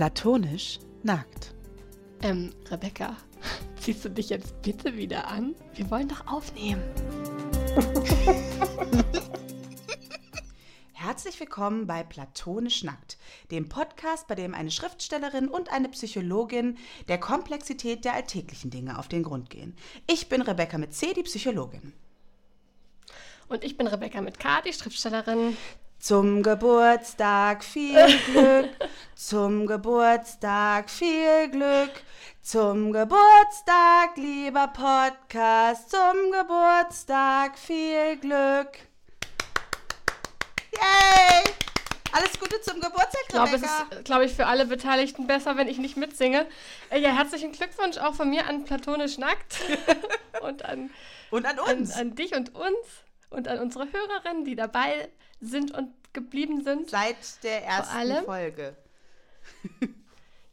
Platonisch nackt. Ähm, Rebecca, ziehst du dich jetzt bitte wieder an? Wir wollen doch aufnehmen. Herzlich willkommen bei Platonisch Nackt, dem Podcast, bei dem eine Schriftstellerin und eine Psychologin der Komplexität der alltäglichen Dinge auf den Grund gehen. Ich bin Rebecca mit C, die Psychologin. Und ich bin Rebecca mit K, die Schriftstellerin. Zum Geburtstag viel Glück, zum Geburtstag viel Glück, zum Geburtstag, lieber Podcast, zum Geburtstag viel Glück. Yay! Alles Gute zum Geburtstag, Ich glaube, es Rebecca. ist, glaube ich, für alle Beteiligten besser, wenn ich nicht mitsinge. Äh, ja, herzlichen Glückwunsch auch von mir an Platonisch Nackt und an, Und an an, uns. an dich und uns und an unsere Hörerinnen, die dabei sind und geblieben sind. Seit der ersten Folge.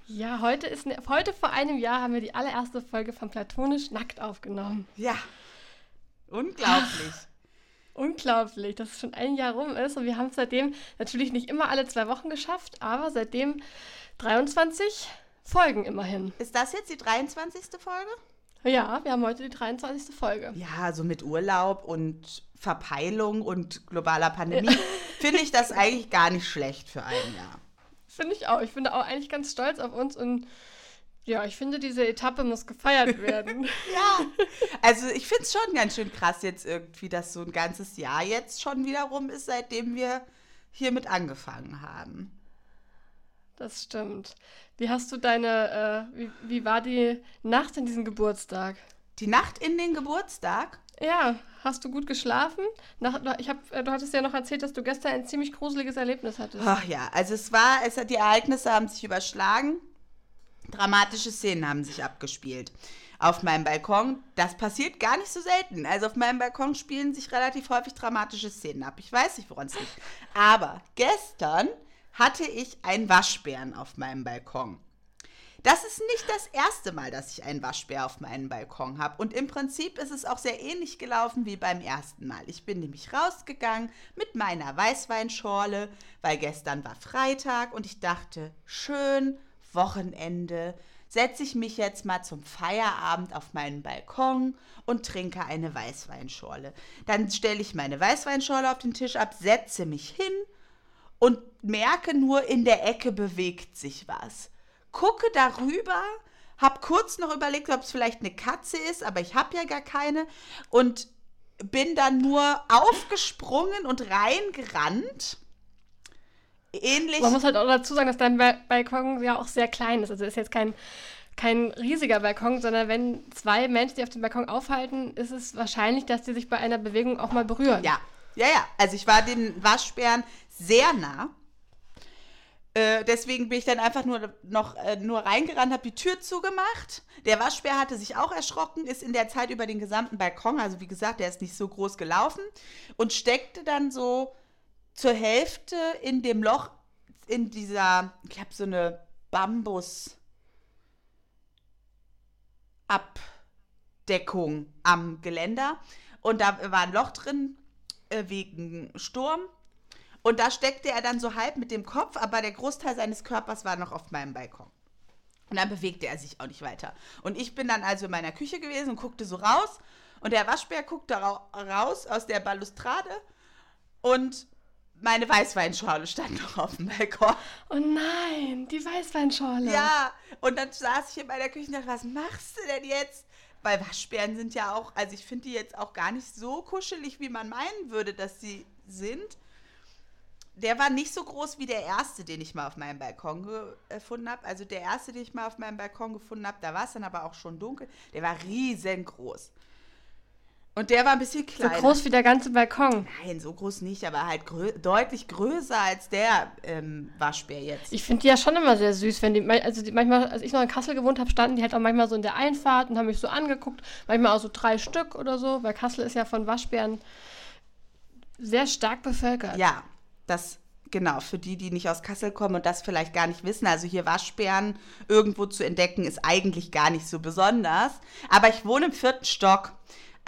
Ja, heute ist ne, heute vor einem Jahr haben wir die allererste Folge von Platonisch Nackt aufgenommen. Ja. Unglaublich. Unglaublich, dass es schon ein Jahr rum ist und wir haben es seitdem natürlich nicht immer alle zwei Wochen geschafft, aber seitdem 23 Folgen immerhin. Ist das jetzt die 23. Folge? Ja, wir haben heute die 23. Folge. Ja, so mit Urlaub und Verpeilung und globaler Pandemie finde ich das eigentlich gar nicht schlecht für ein Jahr. Finde ich auch. Ich bin auch eigentlich ganz stolz auf uns und ja, ich finde, diese Etappe muss gefeiert werden. Ja, also ich finde es schon ganz schön krass jetzt irgendwie, dass so ein ganzes Jahr jetzt schon wieder rum ist, seitdem wir hiermit angefangen haben. Das stimmt. Wie hast du deine, äh, wie, wie war die Nacht in diesem Geburtstag? Die Nacht in den Geburtstag? Ja, hast du gut geschlafen? Nach, ich hab, äh, du hattest ja noch erzählt, dass du gestern ein ziemlich gruseliges Erlebnis hattest. Ach ja, also es war, es die Ereignisse haben sich überschlagen. Dramatische Szenen haben sich abgespielt. Auf meinem Balkon, das passiert gar nicht so selten. Also auf meinem Balkon spielen sich relativ häufig dramatische Szenen ab. Ich weiß nicht, woran es liegt. Aber gestern hatte ich einen Waschbären auf meinem Balkon. Das ist nicht das erste Mal, dass ich einen Waschbär auf meinem Balkon habe. Und im Prinzip ist es auch sehr ähnlich gelaufen wie beim ersten Mal. Ich bin nämlich rausgegangen mit meiner Weißweinschorle, weil gestern war Freitag und ich dachte, schön, Wochenende, setze ich mich jetzt mal zum Feierabend auf meinen Balkon und trinke eine Weißweinschorle. Dann stelle ich meine Weißweinschorle auf den Tisch ab, setze mich hin und merke nur, in der Ecke bewegt sich was. Gucke darüber, habe kurz noch überlegt, ob es vielleicht eine Katze ist, aber ich habe ja gar keine und bin dann nur aufgesprungen und reingerannt. Ähnlich. Man muss halt auch dazu sagen, dass dein Ba- Balkon ja auch sehr klein ist. Also ist jetzt kein, kein riesiger Balkon, sondern wenn zwei Menschen, die auf dem Balkon aufhalten, ist es wahrscheinlich, dass die sich bei einer Bewegung auch mal berühren. Ja, ja, ja. Also ich war den Waschbären sehr nah. Äh, deswegen bin ich dann einfach nur noch äh, nur reingerannt, habe die Tür zugemacht. Der Waschbär hatte sich auch erschrocken, ist in der Zeit über den gesamten Balkon, also wie gesagt, der ist nicht so groß gelaufen und steckte dann so zur Hälfte in dem Loch in dieser, ich habe so eine Bambus Abdeckung am Geländer und da war ein Loch drin äh, wegen Sturm und da steckte er dann so halb mit dem Kopf, aber der Großteil seines Körpers war noch auf meinem Balkon. Und dann bewegte er sich auch nicht weiter. Und ich bin dann also in meiner Küche gewesen und guckte so raus. Und der Waschbär guckte ra raus aus der Balustrade. Und meine Weißweinschorle stand noch auf dem Balkon. Oh nein, die Weißweinschorle. Ja, und dann saß ich in meiner Küche und dachte, was machst du denn jetzt? Weil Waschbären sind ja auch, also ich finde die jetzt auch gar nicht so kuschelig, wie man meinen würde, dass sie sind. Der war nicht so groß wie der erste, den ich mal auf meinem Balkon gefunden habe. Also der erste, den ich mal auf meinem Balkon gefunden habe, da war es dann aber auch schon dunkel. Der war riesengroß. Und der war ein bisschen So kleiner. groß wie der ganze Balkon. Nein, so groß nicht, aber halt grö deutlich größer als der ähm, Waschbär jetzt. Ich finde die ja schon immer sehr süß, wenn die, also die, manchmal, als ich noch in Kassel gewohnt habe, standen die halt auch manchmal so in der Einfahrt und haben mich so angeguckt. Manchmal auch so drei Stück oder so, weil Kassel ist ja von Waschbären sehr stark bevölkert. Ja, das genau, für die, die nicht aus Kassel kommen und das vielleicht gar nicht wissen, also hier Waschbären irgendwo zu entdecken, ist eigentlich gar nicht so besonders. Aber ich wohne im vierten Stock.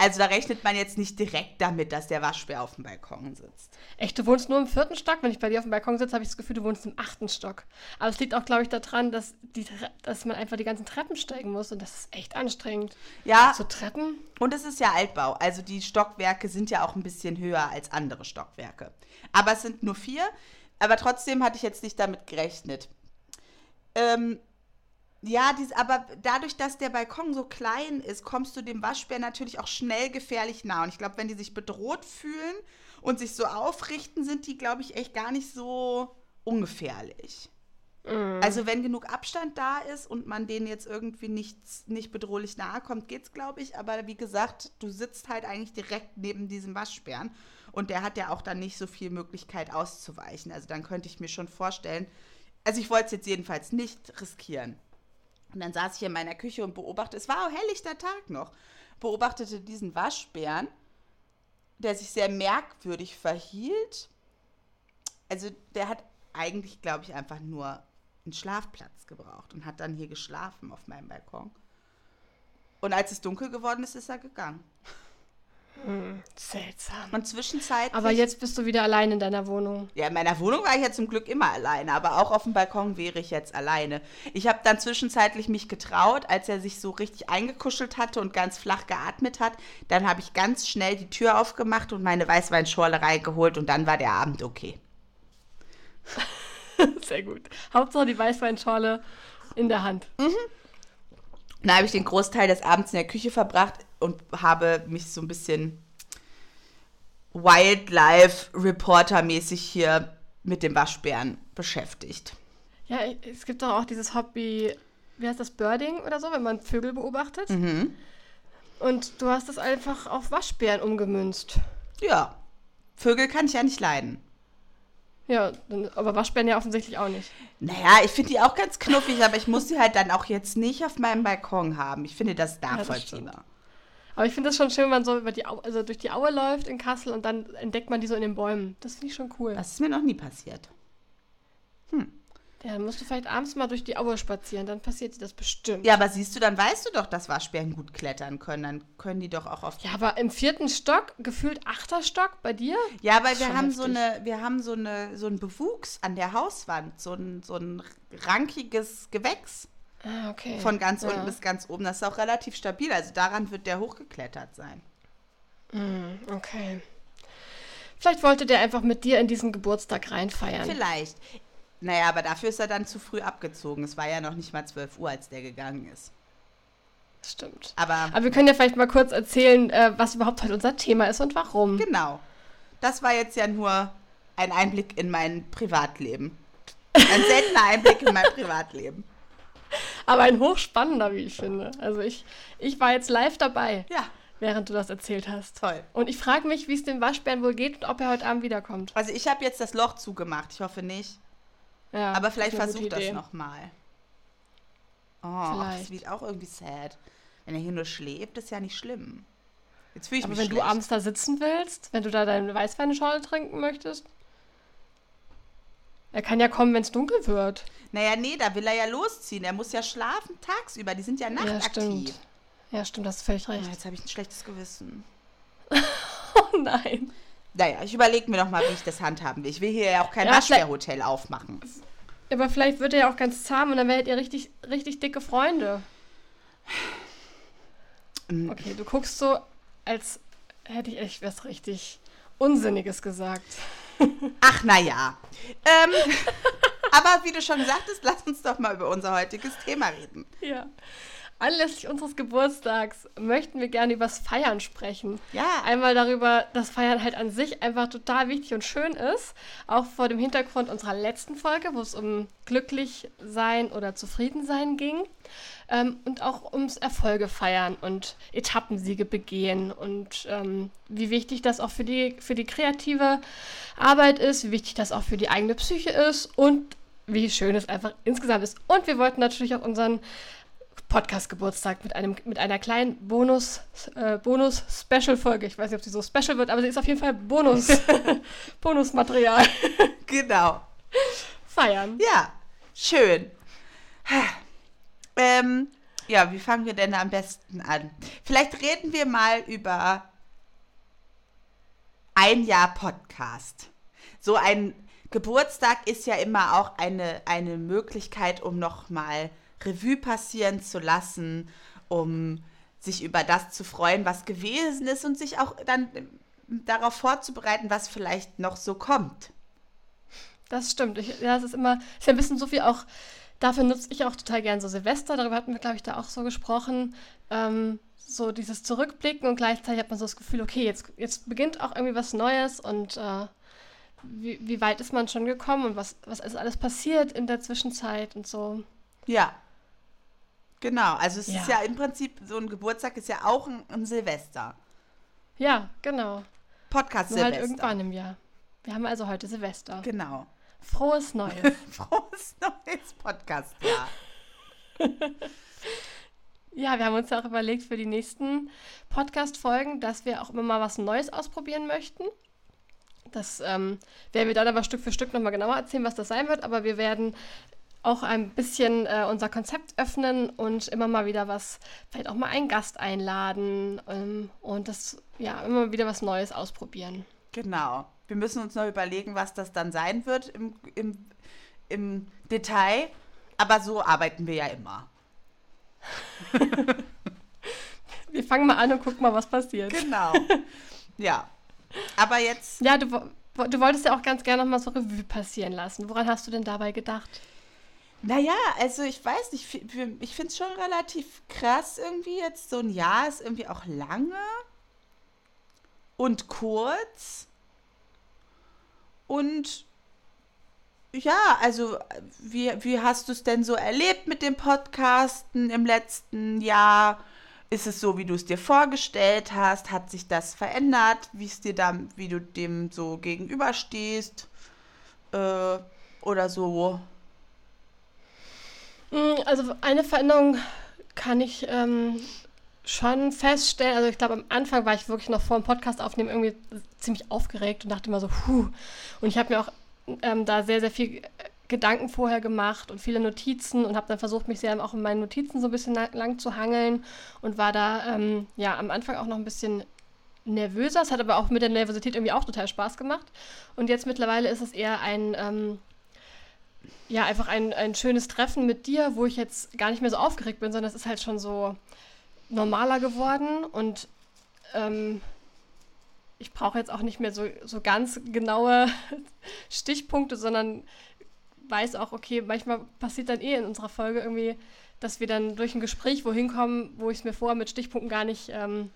Also da rechnet man jetzt nicht direkt damit, dass der Waschbär auf dem Balkon sitzt. Echt, du wohnst nur im vierten Stock? Wenn ich bei dir auf dem Balkon sitze, habe ich das Gefühl, du wohnst im achten Stock. Aber es liegt auch, glaube ich, daran, dass, die, dass man einfach die ganzen Treppen steigen muss und das ist echt anstrengend. Ja, So Treppen? und es ist ja Altbau. Also die Stockwerke sind ja auch ein bisschen höher als andere Stockwerke. Aber es sind nur vier. Aber trotzdem hatte ich jetzt nicht damit gerechnet. Ähm, ja, dies, aber dadurch, dass der Balkon so klein ist, kommst du dem Waschbär natürlich auch schnell gefährlich nah. Und ich glaube, wenn die sich bedroht fühlen und sich so aufrichten, sind die, glaube ich, echt gar nicht so ungefährlich. Also wenn genug Abstand da ist und man denen jetzt irgendwie nichts, nicht bedrohlich nahe kommt, geht's, glaube ich. Aber wie gesagt, du sitzt halt eigentlich direkt neben diesem Waschbären und der hat ja auch dann nicht so viel Möglichkeit auszuweichen. Also dann könnte ich mir schon vorstellen, also ich wollte es jetzt jedenfalls nicht riskieren. Und dann saß ich in meiner Küche und beobachtete, es war auch helllichter Tag noch, beobachtete diesen Waschbären, der sich sehr merkwürdig verhielt. Also der hat eigentlich, glaube ich, einfach nur einen Schlafplatz gebraucht und hat dann hier geschlafen auf meinem Balkon. Und als es dunkel geworden ist, ist er gegangen. Seltsam. Und zwischenzeitlich. Aber jetzt bist du wieder allein in deiner Wohnung. Ja, in meiner Wohnung war ich ja zum Glück immer alleine, aber auch auf dem Balkon wäre ich jetzt alleine. Ich habe dann zwischenzeitlich mich getraut, als er sich so richtig eingekuschelt hatte und ganz flach geatmet hat. Dann habe ich ganz schnell die Tür aufgemacht und meine Weißweinschorle reingeholt und dann war der Abend okay. Sehr gut. Hauptsache die Weißweinschorle in der Hand. Dann habe ich den Großteil des Abends in der Küche verbracht und habe mich so ein bisschen Wildlife-Reporter-mäßig hier mit dem Waschbären beschäftigt. Ja, es gibt doch auch dieses Hobby, wie heißt das, Birding oder so, wenn man Vögel beobachtet. Und du hast das einfach auf Waschbären umgemünzt. Ja, Vögel kann ich ja nicht leiden. Ja, aber Waschbären ja offensichtlich auch nicht. Naja, ich finde die auch ganz knuffig, aber ich muss sie halt dann auch jetzt nicht auf meinem Balkon haben. Ich finde das nachvollziehbar. Aber ich finde das schon schön, wenn man so über die Au also durch die Aue läuft in Kassel und dann entdeckt man die so in den Bäumen. Das finde ich schon cool. das ist mir noch nie passiert. Ja, dann musst du vielleicht abends mal durch die Aue spazieren, dann passiert dir das bestimmt. Ja, aber siehst du, dann weißt du doch, dass Waschbären gut klettern können. Dann können die doch auch auf. Ja, aber im vierten Stock, gefühlt achter Stock bei dir? Ja, aber wir haben so eine, wir haben so eine, so einen Bewuchs an der Hauswand, so ein, so ein rankiges Gewächs Ah, okay. von ganz ja. unten bis ganz oben. Das ist auch relativ stabil. Also daran wird der hochgeklettert sein. Okay. Vielleicht wollte der einfach mit dir in diesen Geburtstag reinfeiern. Vielleicht. Naja, aber dafür ist er dann zu früh abgezogen. Es war ja noch nicht mal 12 Uhr, als der gegangen ist. Stimmt. Aber Aber wir können ja vielleicht mal kurz erzählen, äh, was überhaupt heute unser Thema ist und warum. genau. Das war jetzt ja nur ein Einblick in mein Privatleben. Ein seltener Einblick in mein Privatleben. Aber ein hochspannender, wie ich finde. Also ich, ich war jetzt live dabei, Ja, während du das erzählt hast. toll. Und ich frage mich, wie es dem Waschbären wohl geht und ob er heute Abend wiederkommt. Also ich habe jetzt das Loch zugemacht. Ich hoffe nicht. Ja, Aber vielleicht versucht das nochmal. Oh, ach, das wird auch irgendwie sad. Wenn er hier nur schläft, ist ja nicht schlimm. Jetzt fühle ich Aber mich wenn schlecht. du abends da sitzen willst, wenn du da deine Weißweinschorle trinken möchtest, er kann ja kommen, wenn es dunkel wird. Naja, nee, da will er ja losziehen. Er muss ja schlafen tagsüber. Die sind ja Ja, nachtaktiv. stimmt. Ja, stimmt, das ist völlig Oh, recht. jetzt habe ich ein schlechtes Gewissen. Oh nein. Naja, ich überlege mir noch mal, wie ich das handhaben will. Ich will hier ja auch kein Ja, Waschbärhotel aufmachen. Aber vielleicht wird er ja auch ganz zahm und dann werdet ihr richtig, richtig dicke Freunde. Mm. Okay, du guckst so, als hätte ich echt was richtig Unsinniges gesagt. Ach, naja. Ähm, aber wie du schon sagtest, lass uns doch mal über unser heutiges Thema reden. Ja. Anlässlich unseres Geburtstags möchten wir gerne übers Feiern sprechen. Ja. Einmal darüber, dass Feiern halt an sich einfach total wichtig und schön ist. Auch vor dem Hintergrund unserer letzten Folge, wo es um glücklich sein oder zufrieden sein ging. Ähm, und auch ums Erfolge feiern und Etappensiege begehen. Und ähm, wie wichtig das auch für die, für die kreative Arbeit ist, wie wichtig das auch für die eigene Psyche ist und wie schön es einfach insgesamt ist. Und wir wollten natürlich auch unseren Podcast-Geburtstag mit, einem, mit einer kleinen Bonus, äh, Bonus-Special-Folge. Ich weiß nicht, ob sie so special wird, aber sie ist auf jeden Fall Bonus, Bonusmaterial. Genau. Feiern. Ja, schön. Ähm, Ja, wie fangen wir denn am besten an? Vielleicht reden wir mal über ein Jahr Podcast. So ein Geburtstag ist ja immer auch eine, eine Möglichkeit, um nochmal Revue passieren zu lassen, um sich über das zu freuen, was gewesen ist und sich auch dann darauf vorzubereiten, was vielleicht noch so kommt. Das stimmt. Ich, ja, es ist immer, ist ja ein bisschen so viel auch, dafür nutze ich auch total gern so Silvester, darüber hatten wir, glaube ich, da auch so gesprochen. Ähm, so dieses Zurückblicken und gleichzeitig hat man so das Gefühl, okay, jetzt, jetzt beginnt auch irgendwie was Neues und äh, wie, wie weit ist man schon gekommen und was, was ist alles passiert in der Zwischenzeit und so. Ja. Genau, also es Ja. ist ja im Prinzip, so ein Geburtstag ist ja auch ein, ein Silvester. Ja, genau. Podcast Nur halt irgendwann im Jahr. Wir haben also heute Silvester. Genau. Frohes Neues. Frohes neues Podcast, ja. ja, wir haben uns ja auch überlegt für die nächsten Podcast-Folgen, dass wir auch immer mal was Neues ausprobieren möchten. Das ähm, werden wir dann aber Stück für Stück nochmal genauer erzählen, was das sein wird. Aber wir werden auch ein bisschen äh, unser Konzept öffnen und immer mal wieder was, vielleicht auch mal einen Gast einladen ähm, und das, ja, immer mal wieder was Neues ausprobieren. Genau. Wir müssen uns noch überlegen, was das dann sein wird im, im, im Detail. Aber so arbeiten wir ja immer. Wir fangen mal an und gucken mal, was passiert. Genau. ja. Aber jetzt, Ja, du, du wolltest ja auch ganz gerne nochmal so Revue passieren lassen. Woran hast du denn dabei gedacht? Naja, also ich weiß nicht, ich finde es schon relativ krass irgendwie jetzt. So ein Jahr ist irgendwie auch lange und kurz. Und ja, also wie, wie hast du es denn so erlebt mit dem Podcasten im letzten Jahr? Ist es so, wie du es dir vorgestellt hast? Hat sich das verändert? Wie es dir da, wie du dem so gegenüberstehst? Äh, oder so? Mm, Also eine Veränderung kann ich ähm, schon feststellen. Also ich glaube, am Anfang war ich wirklich noch vor dem Podcast aufnehmen irgendwie ziemlich aufgeregt und dachte immer so, puh. Und ich habe mir auch ähm, da sehr, sehr viel Gedanken vorher gemacht und viele Notizen und habe dann versucht, mich sehr auch in meinen Notizen so ein bisschen lang, lang zu hangeln und war da ähm, ja am Anfang auch noch ein bisschen nervöser. Es hat aber auch mit der Nervosität irgendwie auch total Spaß gemacht. Und jetzt mittlerweile ist es eher ein ähm, ja, einfach ein, ein schönes Treffen mit dir, wo ich jetzt gar nicht mehr so aufgeregt bin, sondern es ist halt schon so normaler geworden und ähm, ich brauche jetzt auch nicht mehr so, so ganz genaue Stichpunkte, sondern weiß auch, okay, manchmal passiert dann eh in unserer Folge irgendwie, dass wir dann durch ein Gespräch wohin kommen, wo ich es mir vorher mit Stichpunkten gar nicht ähm,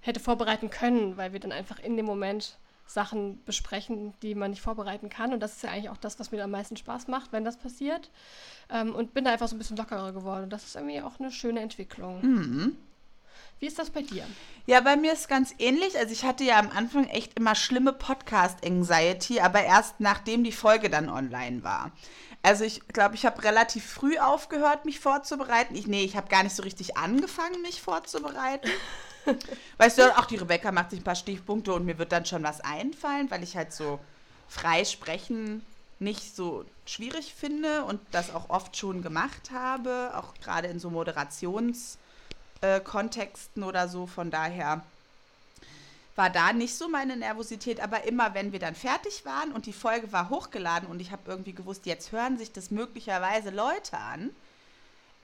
hätte vorbereiten können, weil wir dann einfach in dem Moment Sachen besprechen, die man nicht vorbereiten kann. Und das ist ja eigentlich auch das, was mir am meisten Spaß macht, wenn das passiert. Ähm, und bin da einfach so ein bisschen lockerer geworden. Und das ist irgendwie auch eine schöne Entwicklung. Mhm. Wie ist das bei dir? Ja, bei mir ist ganz ähnlich. Also ich hatte ja am Anfang echt immer schlimme Podcast-Anxiety, aber erst nachdem die Folge dann online war. Also ich glaube, ich habe relativ früh aufgehört, mich vorzubereiten. Ich, nee, ich habe gar nicht so richtig angefangen, mich vorzubereiten. weißt du, auch die Rebecca macht sich ein paar Stichpunkte und mir wird dann schon was einfallen, weil ich halt so frei sprechen nicht so schwierig finde und das auch oft schon gemacht habe, auch gerade in so Moderations- äh, oder so. Von daher war da nicht so meine Nervosität, aber immer wenn wir dann fertig waren und die Folge war hochgeladen und ich habe irgendwie gewusst, jetzt hören sich das möglicherweise Leute an,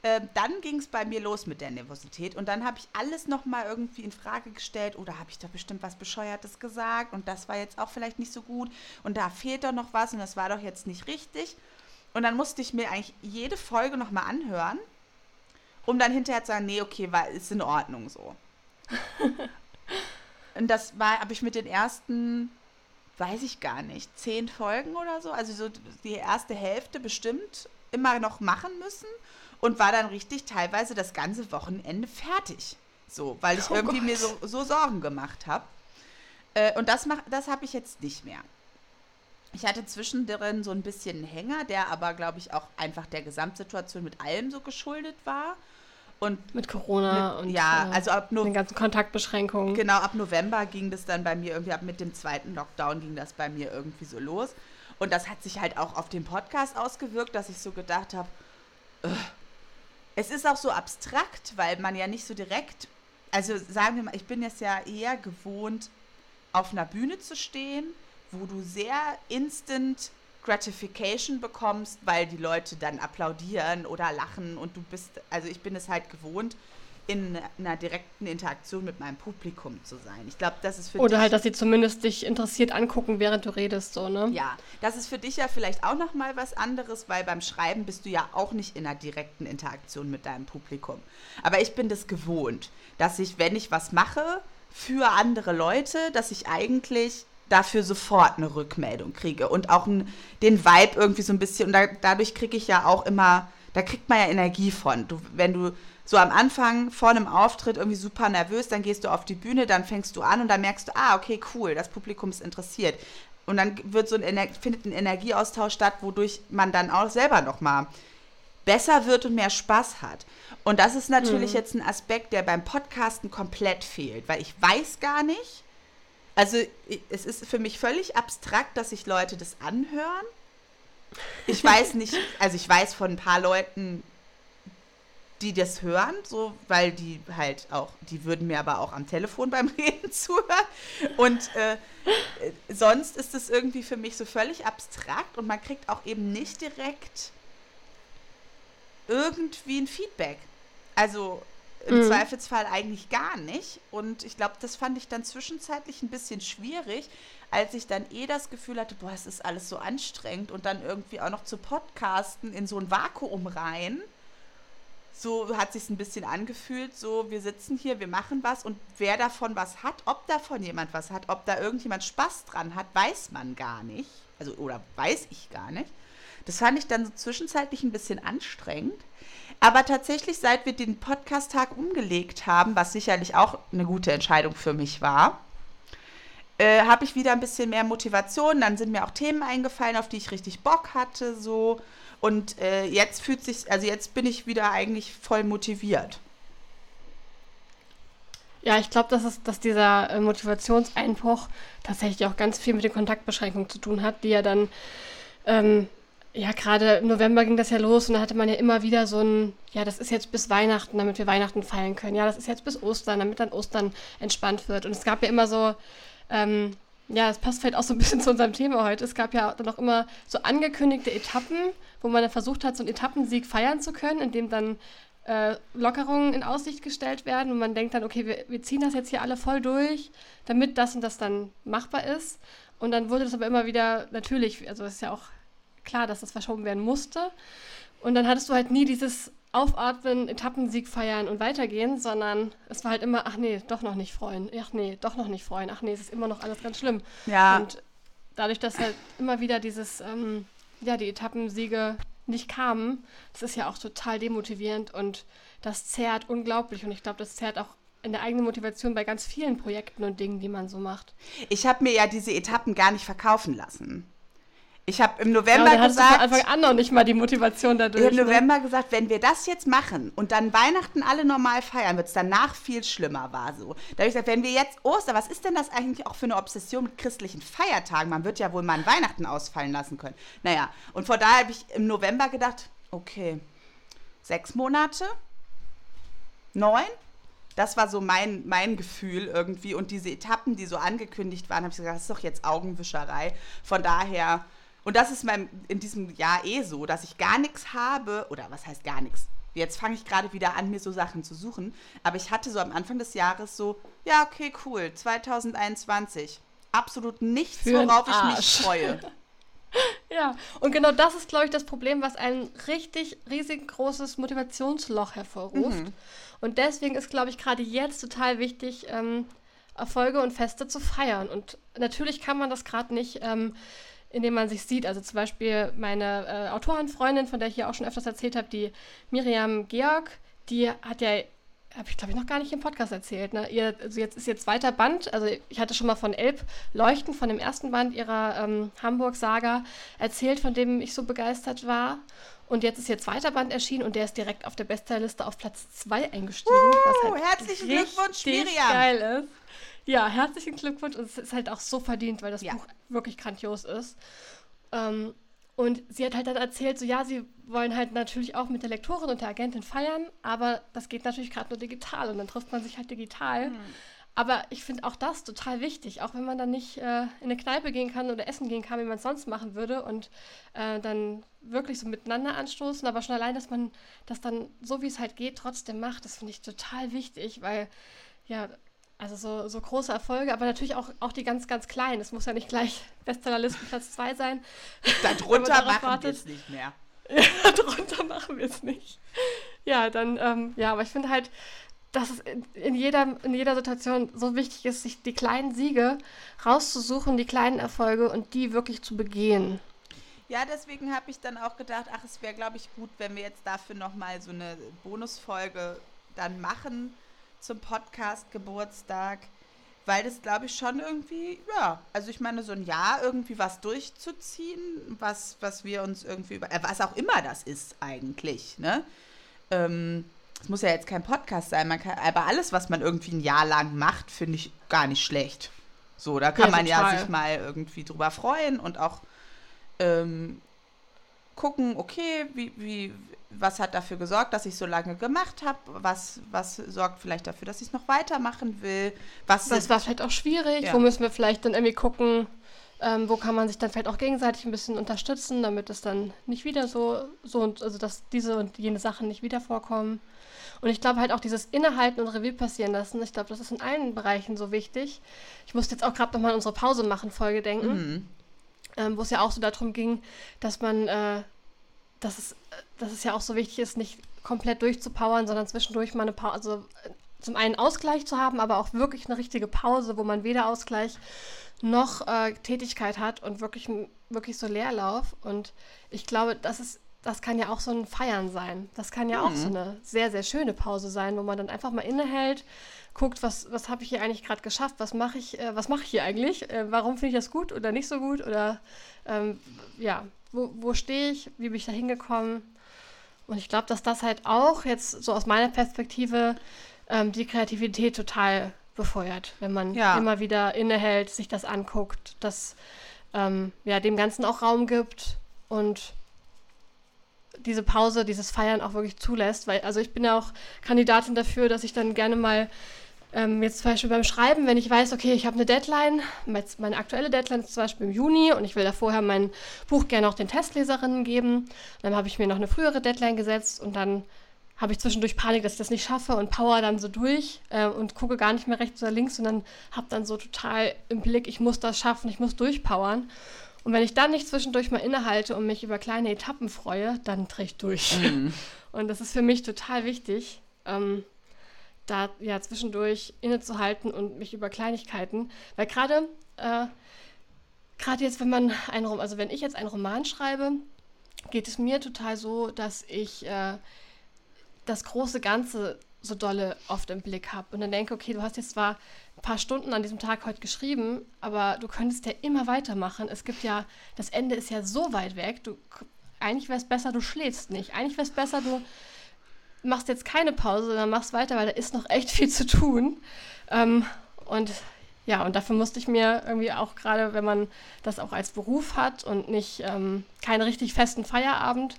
äh, dann ging es bei mir los mit der Nervosität und dann habe ich alles nochmal irgendwie in Frage gestellt oder habe ich da bestimmt was Bescheuertes gesagt und das war jetzt auch vielleicht nicht so gut und da fehlt doch noch was und das war doch jetzt nicht richtig. Und dann musste ich mir eigentlich jede Folge nochmal anhören um dann hinterher zu sagen, nee, okay, war, ist in Ordnung so. Und das war, habe ich mit den ersten, weiß ich gar nicht, zehn Folgen oder so, also so die erste Hälfte bestimmt immer noch machen müssen und war dann richtig teilweise das ganze Wochenende fertig. So, weil ich Oh irgendwie Gott. mir so, so Sorgen gemacht habe. Äh, und das, mach- das habe ich jetzt nicht mehr. Ich hatte zwischendrin so ein bisschen einen Hänger, der aber, glaube ich, auch einfach der Gesamtsituation mit allem so geschuldet war. Und Mit Corona mit, und ja, äh, also ab, den no ganzen Kontaktbeschränkungen. genau, ab November ging das dann bei mir irgendwie, ab mit dem zweiten Lockdown ging das bei mir irgendwie so los. Und das hat sich halt auch auf den Podcast ausgewirkt, dass ich so gedacht habe, Es ist auch so abstrakt, weil man ja nicht so direkt, also sagen wir mal, ich bin jetzt ja eher gewohnt, auf einer Bühne zu stehen, wo du sehr instant Gratification bekommst, weil die Leute dann applaudieren oder lachen und du bist, also ich bin es halt gewohnt, in einer direkten Interaktion mit meinem Publikum zu sein. Ich glaube, das ist für Oder dich, halt, dass sie zumindest dich interessiert angucken, während du redest, so, ne? Ja, das ist für dich ja vielleicht auch noch mal was anderes, weil beim Schreiben bist du ja auch nicht in einer direkten Interaktion mit deinem Publikum. Aber ich bin das gewohnt, dass ich, wenn ich was mache für andere Leute, dass ich eigentlich dafür sofort eine Rückmeldung kriege und auch ein, den Vibe irgendwie so ein bisschen und da, dadurch kriege ich ja auch immer, da kriegt man ja Energie von. Du, wenn du so am Anfang vor einem Auftritt irgendwie super nervös, dann gehst du auf die Bühne, dann fängst du an und dann merkst du, ah, okay, cool, das Publikum ist interessiert. Und dann wird so ein Ener findet ein Energieaustausch statt, wodurch man dann auch selber noch mal besser wird und mehr Spaß hat. Und das ist natürlich mhm. jetzt ein Aspekt, der beim Podcasten komplett fehlt, weil ich weiß gar nicht, also es ist für mich völlig abstrakt, dass sich Leute das anhören. Ich weiß nicht, also ich weiß von ein paar Leuten, die das hören, so, weil die halt auch, die würden mir aber auch am Telefon beim Reden zuhören. Und äh, sonst ist es irgendwie für mich so völlig abstrakt und man kriegt auch eben nicht direkt irgendwie ein Feedback. Also im mhm. Zweifelsfall eigentlich gar nicht. Und ich glaube, das fand ich dann zwischenzeitlich ein bisschen schwierig, als ich dann eh das Gefühl hatte, boah, es ist alles so anstrengend und dann irgendwie auch noch zu podcasten in so ein Vakuum rein so hat sich ein bisschen angefühlt, so wir sitzen hier, wir machen was und wer davon was hat, ob davon jemand was hat, ob da irgendjemand Spaß dran hat, weiß man gar nicht. Also oder weiß ich gar nicht. Das fand ich dann so zwischenzeitlich ein bisschen anstrengend. Aber tatsächlich, seit wir den Podcast-Tag umgelegt haben, was sicherlich auch eine gute Entscheidung für mich war, äh, habe ich wieder ein bisschen mehr Motivation. Dann sind mir auch Themen eingefallen, auf die ich richtig Bock hatte, so. Und äh, jetzt fühlt sich, also jetzt bin ich wieder eigentlich voll motiviert. Ja, ich glaube, dass, dass dieser äh, Motivationseinbruch tatsächlich auch ganz viel mit den Kontaktbeschränkungen zu tun hat, die ja dann, ähm, ja, gerade im November ging das ja los und da hatte man ja immer wieder so ein, ja, das ist jetzt bis Weihnachten, damit wir Weihnachten feiern können. Ja, das ist jetzt bis Ostern, damit dann Ostern entspannt wird. Und es gab ja immer so, ähm, ja, das passt vielleicht auch so ein bisschen zu unserem Thema heute. Es gab ja dann auch immer so angekündigte Etappen, wo man dann versucht hat, so einen Etappensieg feiern zu können, indem dann äh, Lockerungen in Aussicht gestellt werden und man denkt dann, okay, wir, wir ziehen das jetzt hier alle voll durch, damit das und das dann machbar ist. Und dann wurde das aber immer wieder natürlich, also es ist ja auch klar, dass das verschoben werden musste. Und dann hattest du halt nie dieses Aufatmen, Etappensieg feiern und weitergehen, sondern es war halt immer, ach nee, doch noch nicht freuen. Ach nee, doch noch nicht freuen. Ach nee, es ist immer noch alles ganz schlimm. Ja. Und dadurch, dass halt immer wieder dieses, ähm, ja, die Etappensiege nicht kamen, das ist ja auch total demotivierend und das zerrt unglaublich. Und ich glaube, das zerrt auch in der eigenen Motivation bei ganz vielen Projekten und Dingen, die man so macht. Ich habe mir ja diese Etappen gar nicht verkaufen lassen. Ich habe im November ja, gesagt. Von Anfang an noch nicht mal die Motivation dadurch. Im ne? November gesagt, wenn wir das jetzt machen und dann Weihnachten alle normal feiern, wird es danach viel schlimmer, war so. Da habe ich gesagt, wenn wir jetzt Ostern, was ist denn das eigentlich auch für eine Obsession mit christlichen Feiertagen? Man wird ja wohl mal ein Weihnachten ausfallen lassen können. Naja, und von daher habe ich im November gedacht, okay, sechs Monate, neun, das war so mein, mein Gefühl irgendwie. Und diese Etappen, die so angekündigt waren, habe ich gesagt, das ist doch jetzt Augenwischerei. Von daher und das ist mein, in diesem Jahr eh so, dass ich gar nichts habe, oder was heißt gar nichts? Jetzt fange ich gerade wieder an, mir so Sachen zu suchen. Aber ich hatte so am Anfang des Jahres so, ja, okay, cool, 2021. Absolut nichts, Für worauf ich mich freue. ja, und genau das ist, glaube ich, das Problem, was ein richtig riesengroßes Motivationsloch hervorruft. Mhm. Und deswegen ist, glaube ich, gerade jetzt total wichtig, ähm, Erfolge und Feste zu feiern. Und natürlich kann man das gerade nicht ähm, indem man sich sieht. Also zum Beispiel meine äh, Autorenfreundin, von der ich hier auch schon öfters erzählt habe, die Miriam Georg, die hat ja, habe ich glaube ich noch gar nicht im Podcast erzählt. Ne? Ihr, also jetzt ist ihr zweiter Band, also ich hatte schon mal von Elb Leuchten, von dem ersten Band ihrer ähm, Hamburg-Saga erzählt, von dem ich so begeistert war. Und jetzt ist ihr zweiter Band erschienen und der ist direkt auf der Bestsellerliste auf Platz 2 eingestiegen. Uh, was halt herzlichen Glückwunsch, Miriam! geil ist. Ja, herzlichen Glückwunsch. Und es ist halt auch so verdient, weil das ja. Buch wirklich grandios ist. Ähm, Und sie hat halt dann erzählt, so ja, sie wollen halt natürlich auch mit der Lektorin und der Agentin feiern, aber das geht natürlich gerade nur digital und dann trifft man sich halt digital. Mhm. Aber ich finde auch das total wichtig, auch wenn man dann nicht äh, in eine Kneipe gehen kann oder essen gehen kann, wie man es sonst machen würde und äh, dann wirklich so miteinander anstoßen, aber schon allein, dass man das dann so, wie es halt geht, trotzdem macht, das finde ich total wichtig, weil ja, also so, so große Erfolge, aber natürlich auch, auch die ganz, ganz kleinen. Es muss ja nicht gleich Bestsellerlisten Platz 2 sein. Darunter machen wir es nicht mehr. Ja, darunter machen wir es nicht. Ja, dann, ähm, ja, aber ich finde halt, dass es in, in, jeder, in jeder Situation so wichtig ist, sich die kleinen Siege rauszusuchen, die kleinen Erfolge und die wirklich zu begehen. Ja, deswegen habe ich dann auch gedacht, ach, es wäre, glaube ich, gut, wenn wir jetzt dafür nochmal so eine Bonusfolge dann machen zum Podcast Geburtstag, weil das glaube ich schon irgendwie, ja, also ich meine, so ein Jahr irgendwie was durchzuziehen, was, was wir uns irgendwie über, äh, was auch immer das ist eigentlich, ne? Ähm, es muss ja jetzt kein Podcast sein, man kann, aber alles, was man irgendwie ein Jahr lang macht, finde ich gar nicht schlecht. So, da kann ja, man total. ja sich mal irgendwie drüber freuen und auch ähm, gucken, okay, wie, wie, was hat dafür gesorgt, dass ich so lange gemacht habe? Was, was sorgt vielleicht dafür, dass ich es noch weitermachen will? Was, was war vielleicht auch schwierig? Ja. Wo müssen wir vielleicht dann irgendwie gucken, ähm, wo kann man sich dann vielleicht auch gegenseitig ein bisschen unterstützen, damit es dann nicht wieder so, so und also dass diese und jene Sachen nicht wieder vorkommen. Und ich glaube halt auch dieses Innehalten und Revue passieren lassen, ich glaube, das ist in allen Bereichen so wichtig. Ich musste jetzt auch gerade nochmal an unsere Pause machen Folge denken, mhm. Ähm, wo es ja auch so darum ging, dass man äh, dass es, dass es ja auch so wichtig ist, nicht komplett durchzupowern, sondern zwischendurch mal eine Pause, also äh, zum einen Ausgleich zu haben, aber auch wirklich eine richtige Pause, wo man weder Ausgleich noch äh, Tätigkeit hat und wirklich, wirklich so Leerlauf. Und ich glaube, das ist, das kann ja auch so ein Feiern sein. Das kann ja mhm. auch so eine sehr, sehr schöne Pause sein, wo man dann einfach mal innehält, guckt, was, was habe ich hier eigentlich gerade geschafft, was mache ich, äh, was mache ich hier eigentlich, äh, warum finde ich das gut oder nicht so gut? Oder ähm, ja, wo, wo stehe ich, wie bin ich da hingekommen. Und ich glaube, dass das halt auch jetzt so aus meiner Perspektive ähm, die Kreativität total befeuert, wenn man ja. immer wieder innehält, sich das anguckt, das ähm, ja, dem Ganzen auch Raum gibt und diese Pause, dieses Feiern auch wirklich zulässt, weil also ich bin ja auch Kandidatin dafür, dass ich dann gerne mal ähm, jetzt zum Beispiel beim Schreiben, wenn ich weiß, okay, ich habe eine Deadline, meine aktuelle Deadline ist zum Beispiel im Juni und ich will da vorher mein Buch gerne auch den Testleserinnen geben, dann habe ich mir noch eine frühere Deadline gesetzt und dann habe ich zwischendurch Panik, dass ich das nicht schaffe und power dann so durch äh, und gucke gar nicht mehr rechts oder links, sondern habe dann so total im Blick, ich muss das schaffen, ich muss durchpowern. Und wenn ich dann nicht zwischendurch mal innehalte und mich über kleine Etappen freue, dann drehe ich durch. Mhm. Und das ist für mich total wichtig. Ähm, da ja zwischendurch innezuhalten und mich über Kleinigkeiten, weil gerade äh, gerade jetzt, wenn man ein also wenn ich jetzt einen Roman schreibe, geht es mir total so, dass ich äh, das große Ganze so dolle oft im Blick habe und dann denke, okay, du hast jetzt zwar ein paar Stunden an diesem Tag heute geschrieben, aber du könntest ja immer weitermachen. Es gibt ja, das Ende ist ja so weit weg, du eigentlich wäre es besser, du schläfst nicht. Eigentlich wäre es besser, du machst jetzt keine Pause, sondern machst weiter, weil da ist noch echt viel zu tun. Ähm, und ja, und dafür musste ich mir irgendwie auch gerade, wenn man das auch als Beruf hat und nicht ähm, keinen richtig festen Feierabend,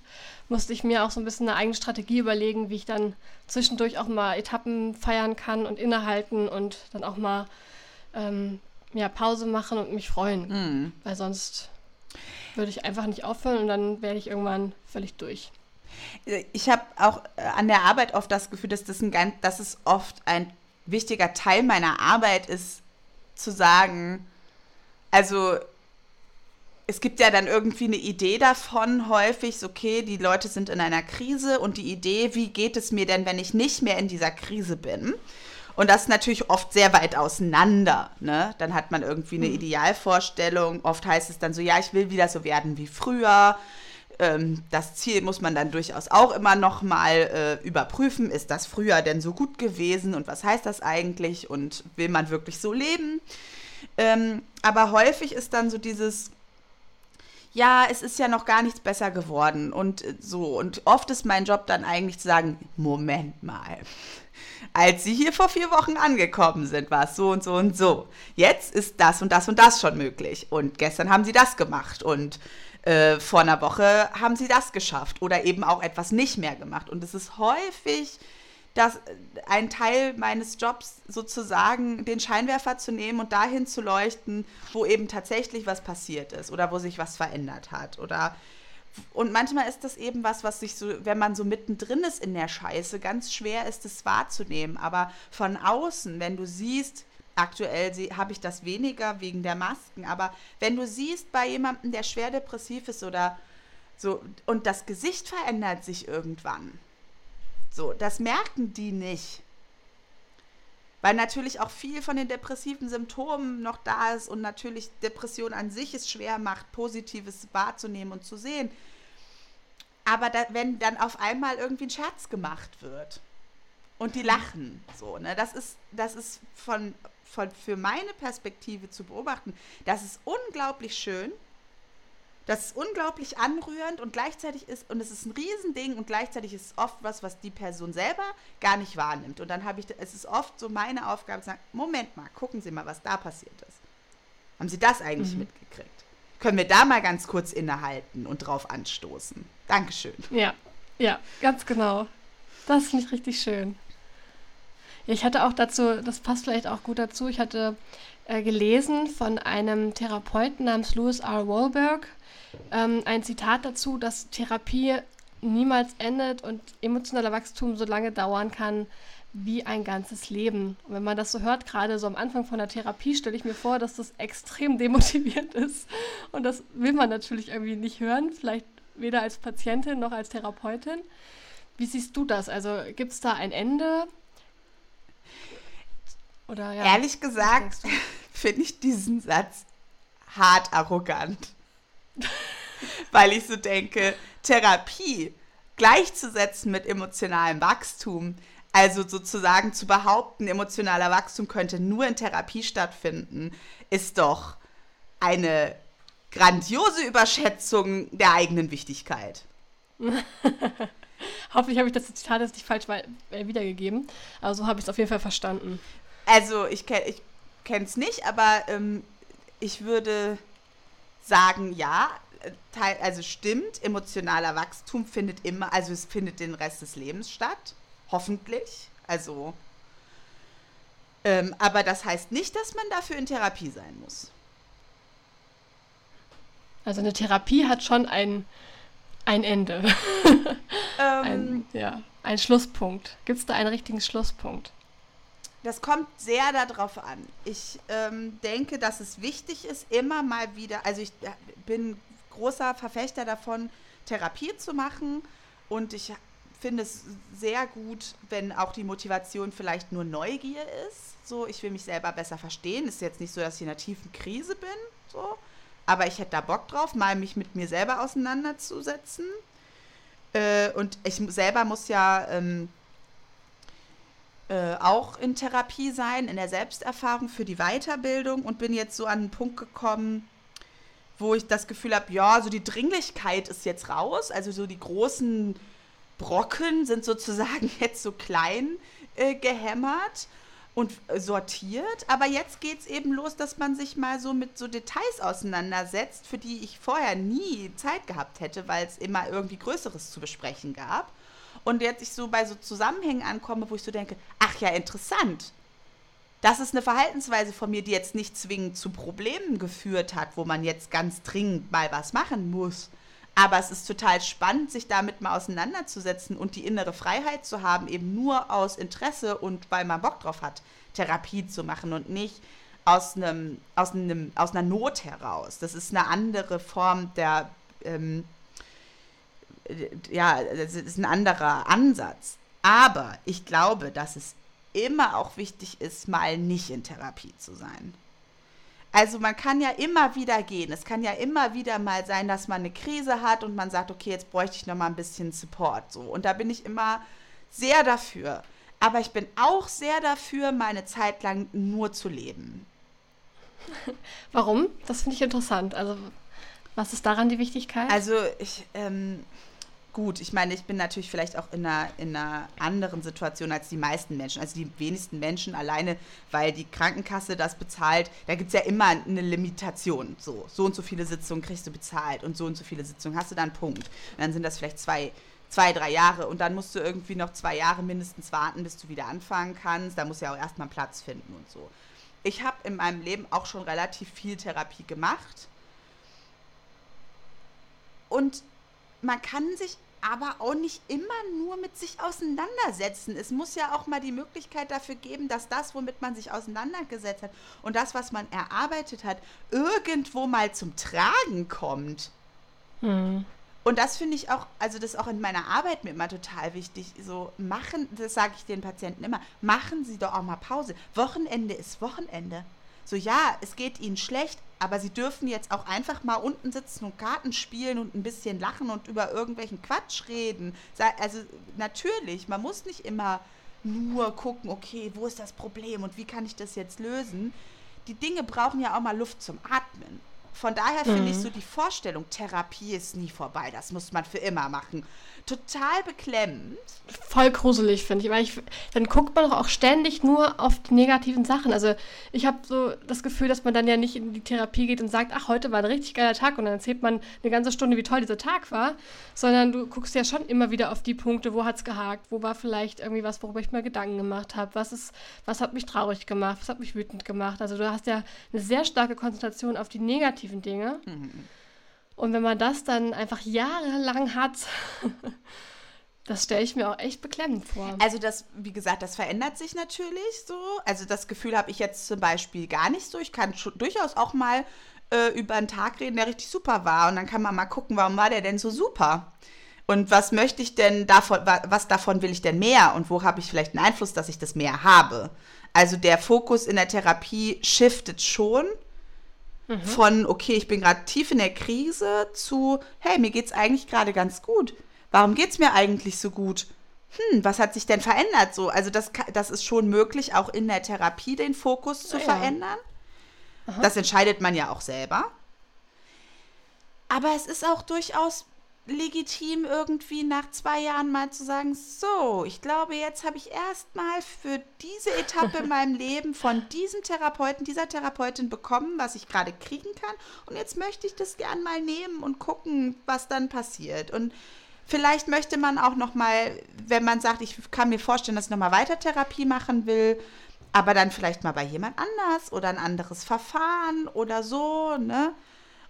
musste ich mir auch so ein bisschen eine eigene Strategie überlegen, wie ich dann zwischendurch auch mal Etappen feiern kann und innehalten und dann auch mal ähm, ja, Pause machen und mich freuen. Mhm. Weil sonst würde ich einfach nicht aufhören und dann werde ich irgendwann völlig durch. Ich habe auch äh, an der Arbeit oft das Gefühl, dass das, ein ganz, dass es oft ein wichtiger Teil meiner Arbeit ist, zu sagen, also es gibt ja dann irgendwie eine Idee davon häufig, so, okay, die Leute sind in einer Krise und die Idee, wie geht es mir denn, wenn ich nicht mehr in dieser Krise bin? Und das ist natürlich oft sehr weit auseinander. Ne? Dann hat man irgendwie eine hm. Idealvorstellung. Oft heißt es dann so, ja, ich will wieder so werden wie früher. Ähm, das Ziel muss man dann durchaus auch immer noch mal äh, überprüfen. Ist das früher denn so gut gewesen und was heißt das eigentlich und will man wirklich so leben? Ähm, aber häufig ist dann so dieses, ja, es ist ja noch gar nichts besser geworden und äh, so. Und oft ist mein Job dann eigentlich zu sagen, Moment mal. Als Sie hier vor vier Wochen angekommen sind, war es so und so und so. Jetzt ist das und das und das schon möglich. Und gestern haben Sie das gemacht und äh, vor einer Woche haben Sie das geschafft oder eben auch etwas nicht mehr gemacht. Und es ist häufig dass ein Teil meines Jobs sozusagen den Scheinwerfer zu nehmen und dahin zu leuchten, wo eben tatsächlich was passiert ist oder wo sich was verändert hat oder und manchmal ist das eben was, was sich so, wenn man so mittendrin ist in der Scheiße, ganz schwer ist es wahrzunehmen. Aber von außen, wenn du siehst, aktuell habe ich das weniger wegen der Masken, aber wenn du siehst bei jemandem, der schwer depressiv ist oder so, und das Gesicht verändert sich irgendwann, so, das merken die nicht. Weil natürlich auch viel von den depressiven Symptomen noch da ist und natürlich Depression an sich es schwer macht, Positives wahrzunehmen und zu sehen. Aber da, wenn dann auf einmal irgendwie ein Scherz gemacht wird und die lachen, so, ne, das ist, das ist von, von, für meine Perspektive zu beobachten, das ist unglaublich schön das ist unglaublich anrührend und gleichzeitig ist, und es ist ein Riesending und gleichzeitig ist es oft was, was die Person selber gar nicht wahrnimmt. Und dann habe ich, es ist oft so meine Aufgabe zu sagen, Moment mal, gucken Sie mal, was da passiert ist. Haben Sie das eigentlich mhm. mitgekriegt? Können wir da mal ganz kurz innehalten und drauf anstoßen? Dankeschön. Ja, ja, ganz genau. Das finde ich richtig schön. Ich hatte auch dazu, das passt vielleicht auch gut dazu, ich hatte äh, gelesen von einem Therapeuten namens Louis R. Wahlberg, ähm, ein Zitat dazu, dass Therapie niemals endet und emotionaler Wachstum so lange dauern kann wie ein ganzes Leben. Und wenn man das so hört, gerade so am Anfang von der Therapie, stelle ich mir vor, dass das extrem demotivierend ist. Und das will man natürlich irgendwie nicht hören, vielleicht weder als Patientin noch als Therapeutin. Wie siehst du das? Also gibt es da ein Ende? Oder, ja, Ehrlich gesagt finde ich diesen Satz hart arrogant. Weil ich so denke, Therapie gleichzusetzen mit emotionalem Wachstum, also sozusagen zu behaupten, emotionaler Wachstum könnte nur in Therapie stattfinden, ist doch eine grandiose Überschätzung der eigenen Wichtigkeit. Hoffentlich habe ich das Zitat jetzt nicht falsch äh, wiedergegeben, aber so habe ich es auf jeden Fall verstanden. Also ich, ich kenne es nicht, aber ähm, ich würde sagen, ja, Teil, also stimmt, emotionaler Wachstum findet immer, also es findet den Rest des Lebens statt, hoffentlich. Also, ähm, aber das heißt nicht, dass man dafür in Therapie sein muss. Also eine Therapie hat schon ein, ein Ende. Ähm, ein, ja, ein Schlusspunkt. Gibt es da einen richtigen Schlusspunkt? Das kommt sehr darauf an. Ich ähm, denke, dass es wichtig ist, immer mal wieder, also ich bin großer Verfechter davon, Therapie zu machen und ich finde es sehr gut, wenn auch die Motivation vielleicht nur Neugier ist. So, ich will mich selber besser verstehen. Ist jetzt nicht so, dass ich in einer tiefen Krise bin, so, aber ich hätte da Bock drauf, mal mich mit mir selber auseinanderzusetzen. Äh, und ich selber muss ja ähm, äh, auch in Therapie sein, in der Selbsterfahrung für die Weiterbildung und bin jetzt so an einen Punkt gekommen, wo ich das Gefühl habe, ja, so die Dringlichkeit ist jetzt raus, also so die großen Brocken sind sozusagen jetzt so klein äh, gehämmert und sortiert, aber jetzt geht es eben los, dass man sich mal so mit so Details auseinandersetzt, für die ich vorher nie Zeit gehabt hätte, weil es immer irgendwie Größeres zu besprechen gab und jetzt ich so bei so Zusammenhängen ankomme, wo ich so denke, ach ja, interessant. Das ist eine Verhaltensweise von mir, die jetzt nicht zwingend zu Problemen geführt hat, wo man jetzt ganz dringend mal was machen muss. Aber es ist total spannend, sich damit mal auseinanderzusetzen und die innere Freiheit zu haben, eben nur aus Interesse und weil man Bock drauf hat, Therapie zu machen und nicht aus, einem, aus, einem, aus einer Not heraus. Das ist eine andere Form der ähm, ja, das ist ein anderer Ansatz. Aber ich glaube, dass es immer auch wichtig ist, mal nicht in Therapie zu sein. Also man kann ja immer wieder gehen. Es kann ja immer wieder mal sein, dass man eine Krise hat und man sagt, okay, jetzt bräuchte ich noch mal ein bisschen Support. So. Und da bin ich immer sehr dafür. Aber ich bin auch sehr dafür, meine Zeit lang nur zu leben. Warum? Das finde ich interessant. Also Was ist daran die Wichtigkeit? Also ich, ähm, gut, ich meine, ich bin natürlich vielleicht auch in einer, in einer anderen Situation als die meisten Menschen. Also die wenigsten Menschen alleine, weil die Krankenkasse das bezahlt. Da gibt es ja immer eine Limitation. So, so und so viele Sitzungen kriegst du bezahlt und so und so viele Sitzungen hast du dann Punkt. Und dann sind das vielleicht zwei, zwei, drei Jahre und dann musst du irgendwie noch zwei Jahre mindestens warten, bis du wieder anfangen kannst. Da muss ja auch erstmal Platz finden und so. Ich habe in meinem Leben auch schon relativ viel Therapie gemacht. Und man kann sich aber auch nicht immer nur mit sich auseinandersetzen. Es muss ja auch mal die Möglichkeit dafür geben, dass das, womit man sich auseinandergesetzt hat und das, was man erarbeitet hat, irgendwo mal zum Tragen kommt. Hm. Und das finde ich auch, also das ist auch in meiner Arbeit mir immer total wichtig. So machen, das sage ich den Patienten immer, machen Sie doch auch mal Pause. Wochenende ist Wochenende. So ja, es geht Ihnen schlecht, aber Sie dürfen jetzt auch einfach mal unten sitzen und Karten spielen und ein bisschen lachen und über irgendwelchen Quatsch reden. Also natürlich, man muss nicht immer nur gucken, okay, wo ist das Problem und wie kann ich das jetzt lösen. Die Dinge brauchen ja auch mal Luft zum Atmen. Von daher finde ich mhm. so die Vorstellung, Therapie ist nie vorbei, das muss man für immer machen total beklemmend. Voll gruselig, finde ich. Weil ich, dann guckt man doch auch ständig nur auf die negativen Sachen. Also ich habe so das Gefühl, dass man dann ja nicht in die Therapie geht und sagt, ach, heute war ein richtig geiler Tag und dann erzählt man eine ganze Stunde, wie toll dieser Tag war, sondern du guckst ja schon immer wieder auf die Punkte, wo hat es gehakt, wo war vielleicht irgendwie was, worüber ich mir Gedanken gemacht habe, was ist, was hat mich traurig gemacht, was hat mich wütend gemacht. Also du hast ja eine sehr starke Konzentration auf die negativen Dinge. Mhm. Und wenn man das dann einfach jahrelang hat, das stelle ich mir auch echt beklemmend vor. Also das, wie gesagt, das verändert sich natürlich so. Also das Gefühl habe ich jetzt zum Beispiel gar nicht so. Ich kann durchaus auch mal äh, über einen Tag reden, der richtig super war. Und dann kann man mal gucken, warum war der denn so super? Und was möchte ich denn davon, was davon will ich denn mehr? Und wo habe ich vielleicht einen Einfluss, dass ich das mehr habe? Also der Fokus in der Therapie shiftet schon Mhm. Von, okay, ich bin gerade tief in der Krise zu, hey, mir geht es eigentlich gerade ganz gut. Warum geht es mir eigentlich so gut? Hm, was hat sich denn verändert so? Also das, das ist schon möglich, auch in der Therapie den Fokus zu ja. verändern. Aha. Das entscheidet man ja auch selber. Aber es ist auch durchaus legitim, irgendwie nach zwei Jahren mal zu sagen, so, ich glaube, jetzt habe ich erstmal für diese Etappe in meinem Leben von diesem Therapeuten, dieser Therapeutin bekommen, was ich gerade kriegen kann. Und jetzt möchte ich das gern mal nehmen und gucken, was dann passiert. Und vielleicht möchte man auch noch mal, wenn man sagt, ich kann mir vorstellen, dass ich noch mal weiter Therapie machen will, aber dann vielleicht mal bei jemand anders oder ein anderes Verfahren oder so, ne?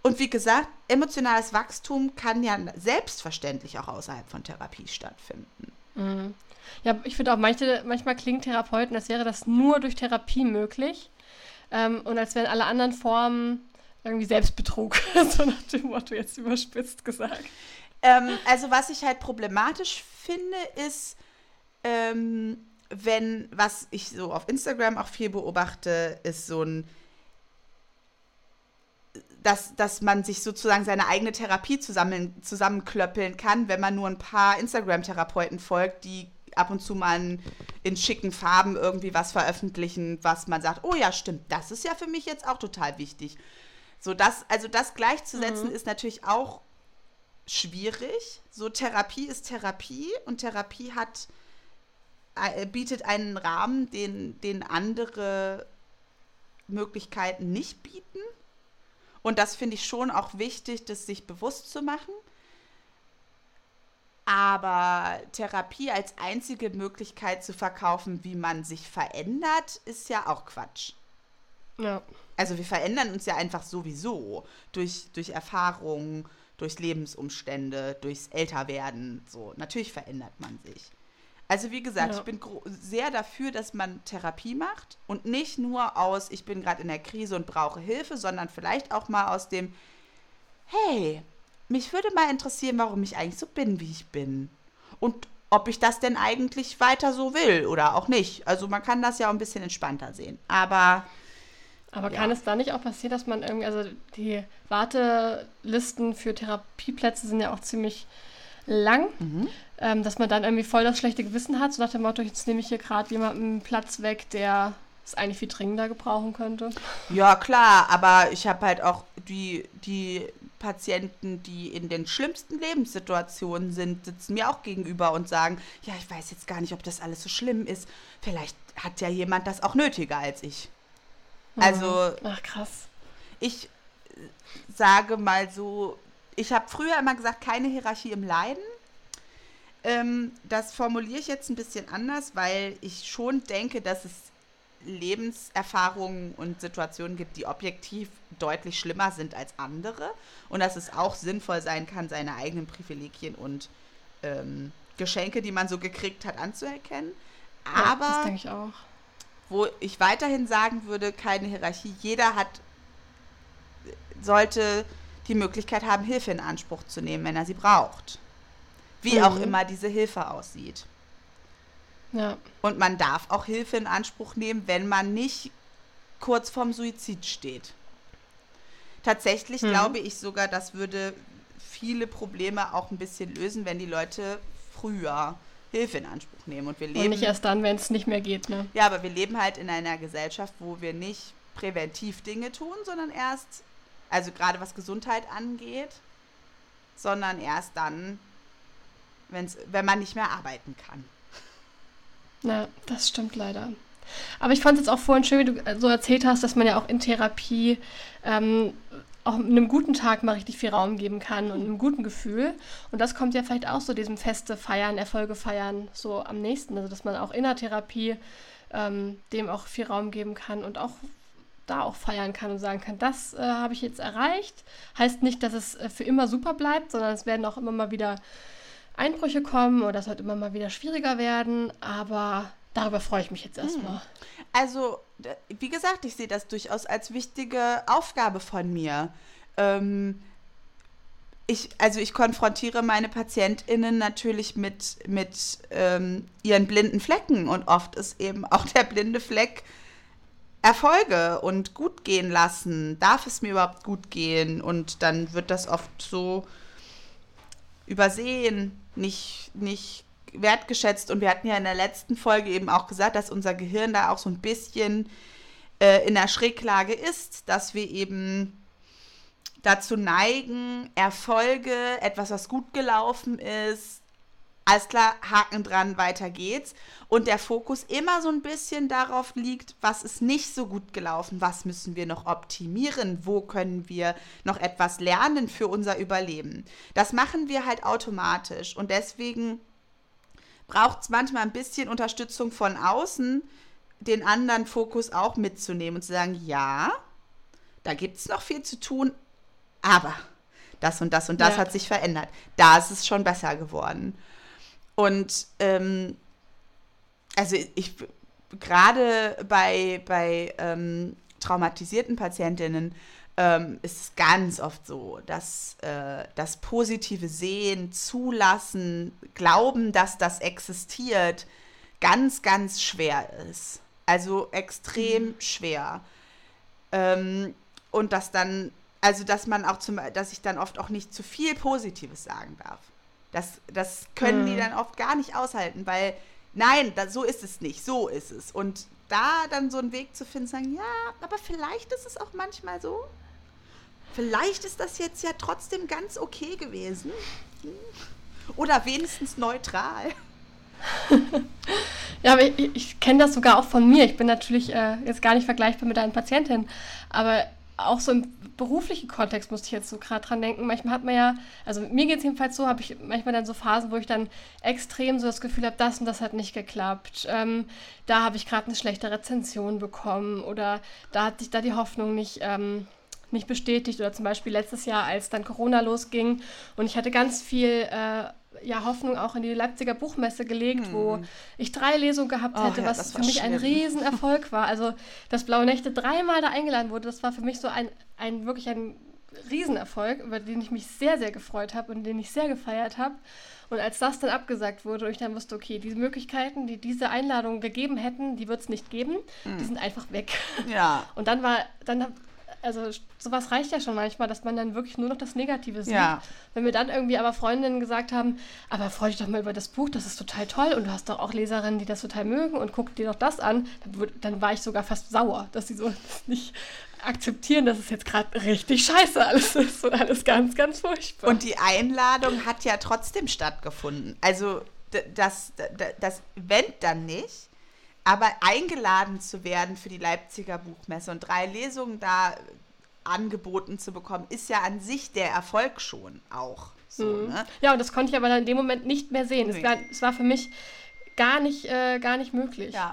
Und wie gesagt, emotionales Wachstum kann ja selbstverständlich auch außerhalb von Therapie stattfinden. Mhm. Ja, ich finde auch, manche, manchmal klingen Therapeuten, als wäre das nur durch Therapie möglich. Ähm, und als wären alle anderen Formen irgendwie Selbstbetrug. so nach dem Motto jetzt überspitzt gesagt. Ähm, also was ich halt problematisch finde, ist, ähm, wenn, was ich so auf Instagram auch viel beobachte, ist so ein dass, dass man sich sozusagen seine eigene Therapie zusammen, zusammenklöppeln kann, wenn man nur ein paar Instagram-Therapeuten folgt, die ab und zu mal in schicken Farben irgendwie was veröffentlichen, was man sagt, oh ja, stimmt, das ist ja für mich jetzt auch total wichtig. So das, also das gleichzusetzen mhm. ist natürlich auch schwierig. So Therapie ist Therapie und Therapie hat äh, bietet einen Rahmen, den, den andere Möglichkeiten nicht bieten. Und das finde ich schon auch wichtig, das sich bewusst zu machen. Aber Therapie als einzige Möglichkeit zu verkaufen, wie man sich verändert, ist ja auch Quatsch. Ja. Also wir verändern uns ja einfach sowieso durch, durch Erfahrungen, durch Lebensumstände, durchs Älterwerden. So, natürlich verändert man sich. Also wie gesagt, ja. ich bin sehr dafür, dass man Therapie macht und nicht nur aus, ich bin gerade in der Krise und brauche Hilfe, sondern vielleicht auch mal aus dem, hey, mich würde mal interessieren, warum ich eigentlich so bin, wie ich bin. Und ob ich das denn eigentlich weiter so will oder auch nicht. Also man kann das ja auch ein bisschen entspannter sehen. Aber. Aber ja. kann es da nicht auch passieren, dass man irgendwie, also die Wartelisten für Therapieplätze sind ja auch ziemlich lang, mhm. ähm, dass man dann irgendwie voll das schlechte Gewissen hat, so nach dem Motto, jetzt nehme ich hier gerade jemanden Platz weg, der es eigentlich viel dringender gebrauchen könnte. Ja, klar, aber ich habe halt auch die, die Patienten, die in den schlimmsten Lebenssituationen sind, sitzen mir auch gegenüber und sagen, ja, ich weiß jetzt gar nicht, ob das alles so schlimm ist. Vielleicht hat ja jemand das auch nötiger als ich. Also, Ach, krass. ich sage mal so, ich habe früher immer gesagt, keine Hierarchie im Leiden. Ähm, das formuliere ich jetzt ein bisschen anders, weil ich schon denke, dass es Lebenserfahrungen und Situationen gibt, die objektiv deutlich schlimmer sind als andere und dass es auch sinnvoll sein kann, seine eigenen Privilegien und ähm, Geschenke, die man so gekriegt hat, anzuerkennen. Ja, das Aber denke ich auch. wo ich weiterhin sagen würde, keine Hierarchie. Jeder hat, sollte die Möglichkeit haben, Hilfe in Anspruch zu nehmen, wenn er sie braucht. Wie auch Mhm. immer diese Hilfe aussieht. Ja. Und man darf auch Hilfe in Anspruch nehmen, wenn man nicht kurz vorm Suizid steht. Tatsächlich Mhm. glaube ich sogar, das würde viele Probleme auch ein bisschen lösen, wenn die Leute früher Hilfe in Anspruch nehmen. Und wir Und leben nicht erst dann, wenn es nicht mehr geht, ne? ja, aber wir leben halt in einer Gesellschaft, wo wir nicht präventiv Dinge tun, sondern erst, also gerade was Gesundheit angeht, sondern erst dann, wenn's, wenn man nicht mehr arbeiten kann. Ja, das stimmt leider. Aber ich fand es jetzt auch vorhin schön, wie du äh, so erzählt hast, dass man ja auch in Therapie ähm, auch einem guten Tag mal richtig viel Raum geben kann und einem guten Gefühl. Und das kommt ja vielleicht auch so diesem Feste feiern, Erfolge feiern so am nächsten. Also dass man auch in der Therapie ähm, dem auch viel Raum geben kann und auch da auch feiern kann und sagen kann, das äh, habe ich jetzt erreicht. Heißt nicht, dass es äh, für immer super bleibt, sondern es werden auch immer mal wieder Einbrüche kommen oder es wird immer mal wieder schwieriger werden, aber darüber freue ich mich jetzt erstmal. Also, wie gesagt, ich sehe das durchaus als wichtige Aufgabe von mir. Ähm, ich, also ich konfrontiere meine PatientInnen natürlich mit, mit ähm, ihren blinden Flecken und oft ist eben auch der blinde Fleck Erfolge und gut gehen lassen. Darf es mir überhaupt gut gehen? Und dann wird das oft so übersehen, nicht, nicht wertgeschätzt. Und wir hatten ja in der letzten Folge eben auch gesagt, dass unser Gehirn da auch so ein bisschen äh, in der Schräglage ist, dass wir eben dazu neigen, Erfolge, etwas, was gut gelaufen ist, alles klar, Haken dran, weiter geht's. Und der Fokus immer so ein bisschen darauf liegt, was ist nicht so gut gelaufen, was müssen wir noch optimieren, wo können wir noch etwas lernen für unser Überleben. Das machen wir halt automatisch und deswegen braucht es manchmal ein bisschen Unterstützung von außen, den anderen Fokus auch mitzunehmen und zu sagen, ja, da gibt es noch viel zu tun, aber das und das und das Ja. hat sich verändert. Da ist es schon besser geworden. Und ähm, also ich gerade bei, bei ähm, traumatisierten Patientinnen ähm, ist es ganz oft so, dass äh, das positive Sehen, Zulassen, Glauben, dass das existiert, ganz, ganz schwer ist. Also extrem schwer. Ähm, und dass dann, also dass man auch zum, dass ich dann oft auch nicht zu viel Positives sagen darf. Das, das können die Mhm. dann oft gar nicht aushalten, weil nein, da, so ist es nicht, so ist es. Und da dann so einen Weg zu finden, sagen, ja, aber vielleicht ist es auch manchmal so. Vielleicht ist das jetzt ja trotzdem ganz okay gewesen. Hm. Oder wenigstens neutral. Ja, aber ich, ich kenne das sogar auch von mir. Ich bin natürlich äh, jetzt gar nicht vergleichbar mit deinen Patientinnen, aber auch so im beruflichen Kontext musste ich jetzt so gerade dran denken. Manchmal hat man ja, also mir geht es jedenfalls so, habe ich manchmal dann so Phasen, wo ich dann extrem so das Gefühl habe, das und das hat nicht geklappt. Ähm, da habe ich gerade eine schlechte Rezension bekommen oder da hat sich da die Hoffnung nicht, ähm, nicht bestätigt. Oder zum Beispiel letztes Jahr, als dann Corona losging und ich hatte ganz viel äh, ja, Hoffnung auch in die Leipziger Buchmesse gelegt, wo ich drei Lesungen gehabt Oh hätte, ja, was für mich ein schlimm. Riesenerfolg war. Also, dass Blaue Nächte dreimal da eingeladen wurde, das war für mich so ein, ein wirklich ein Riesenerfolg, über den ich mich sehr, sehr gefreut habe und den ich sehr gefeiert habe. Und als das dann abgesagt wurde und ich dann wusste, okay, diese Möglichkeiten, die diese Einladung gegeben hätten, die wird es nicht geben, die sind einfach weg. Ja. Und dann war, dann also sowas reicht ja schon manchmal, dass man dann wirklich nur noch das Negative sieht. Ja. Wenn mir dann irgendwie aber Freundinnen gesagt haben, aber freu dich doch mal über das Buch, das ist total toll und du hast doch auch Leserinnen, die das total mögen und guck dir doch das an, dann, dann war ich sogar fast sauer, dass sie so das nicht akzeptieren, dass es jetzt gerade richtig scheiße alles ist und alles ganz, ganz furchtbar. Und die Einladung hat ja trotzdem stattgefunden. Also das, d- das Event dann nicht, aber eingeladen zu werden für die Leipziger Buchmesse und drei Lesungen da angeboten zu bekommen, ist ja an sich der Erfolg schon auch. So, Mhm. ne? Ja, und das konnte ich aber dann in dem Moment nicht mehr sehen. Nee. Es, war, es war für mich gar nicht, äh, gar nicht möglich. Ja.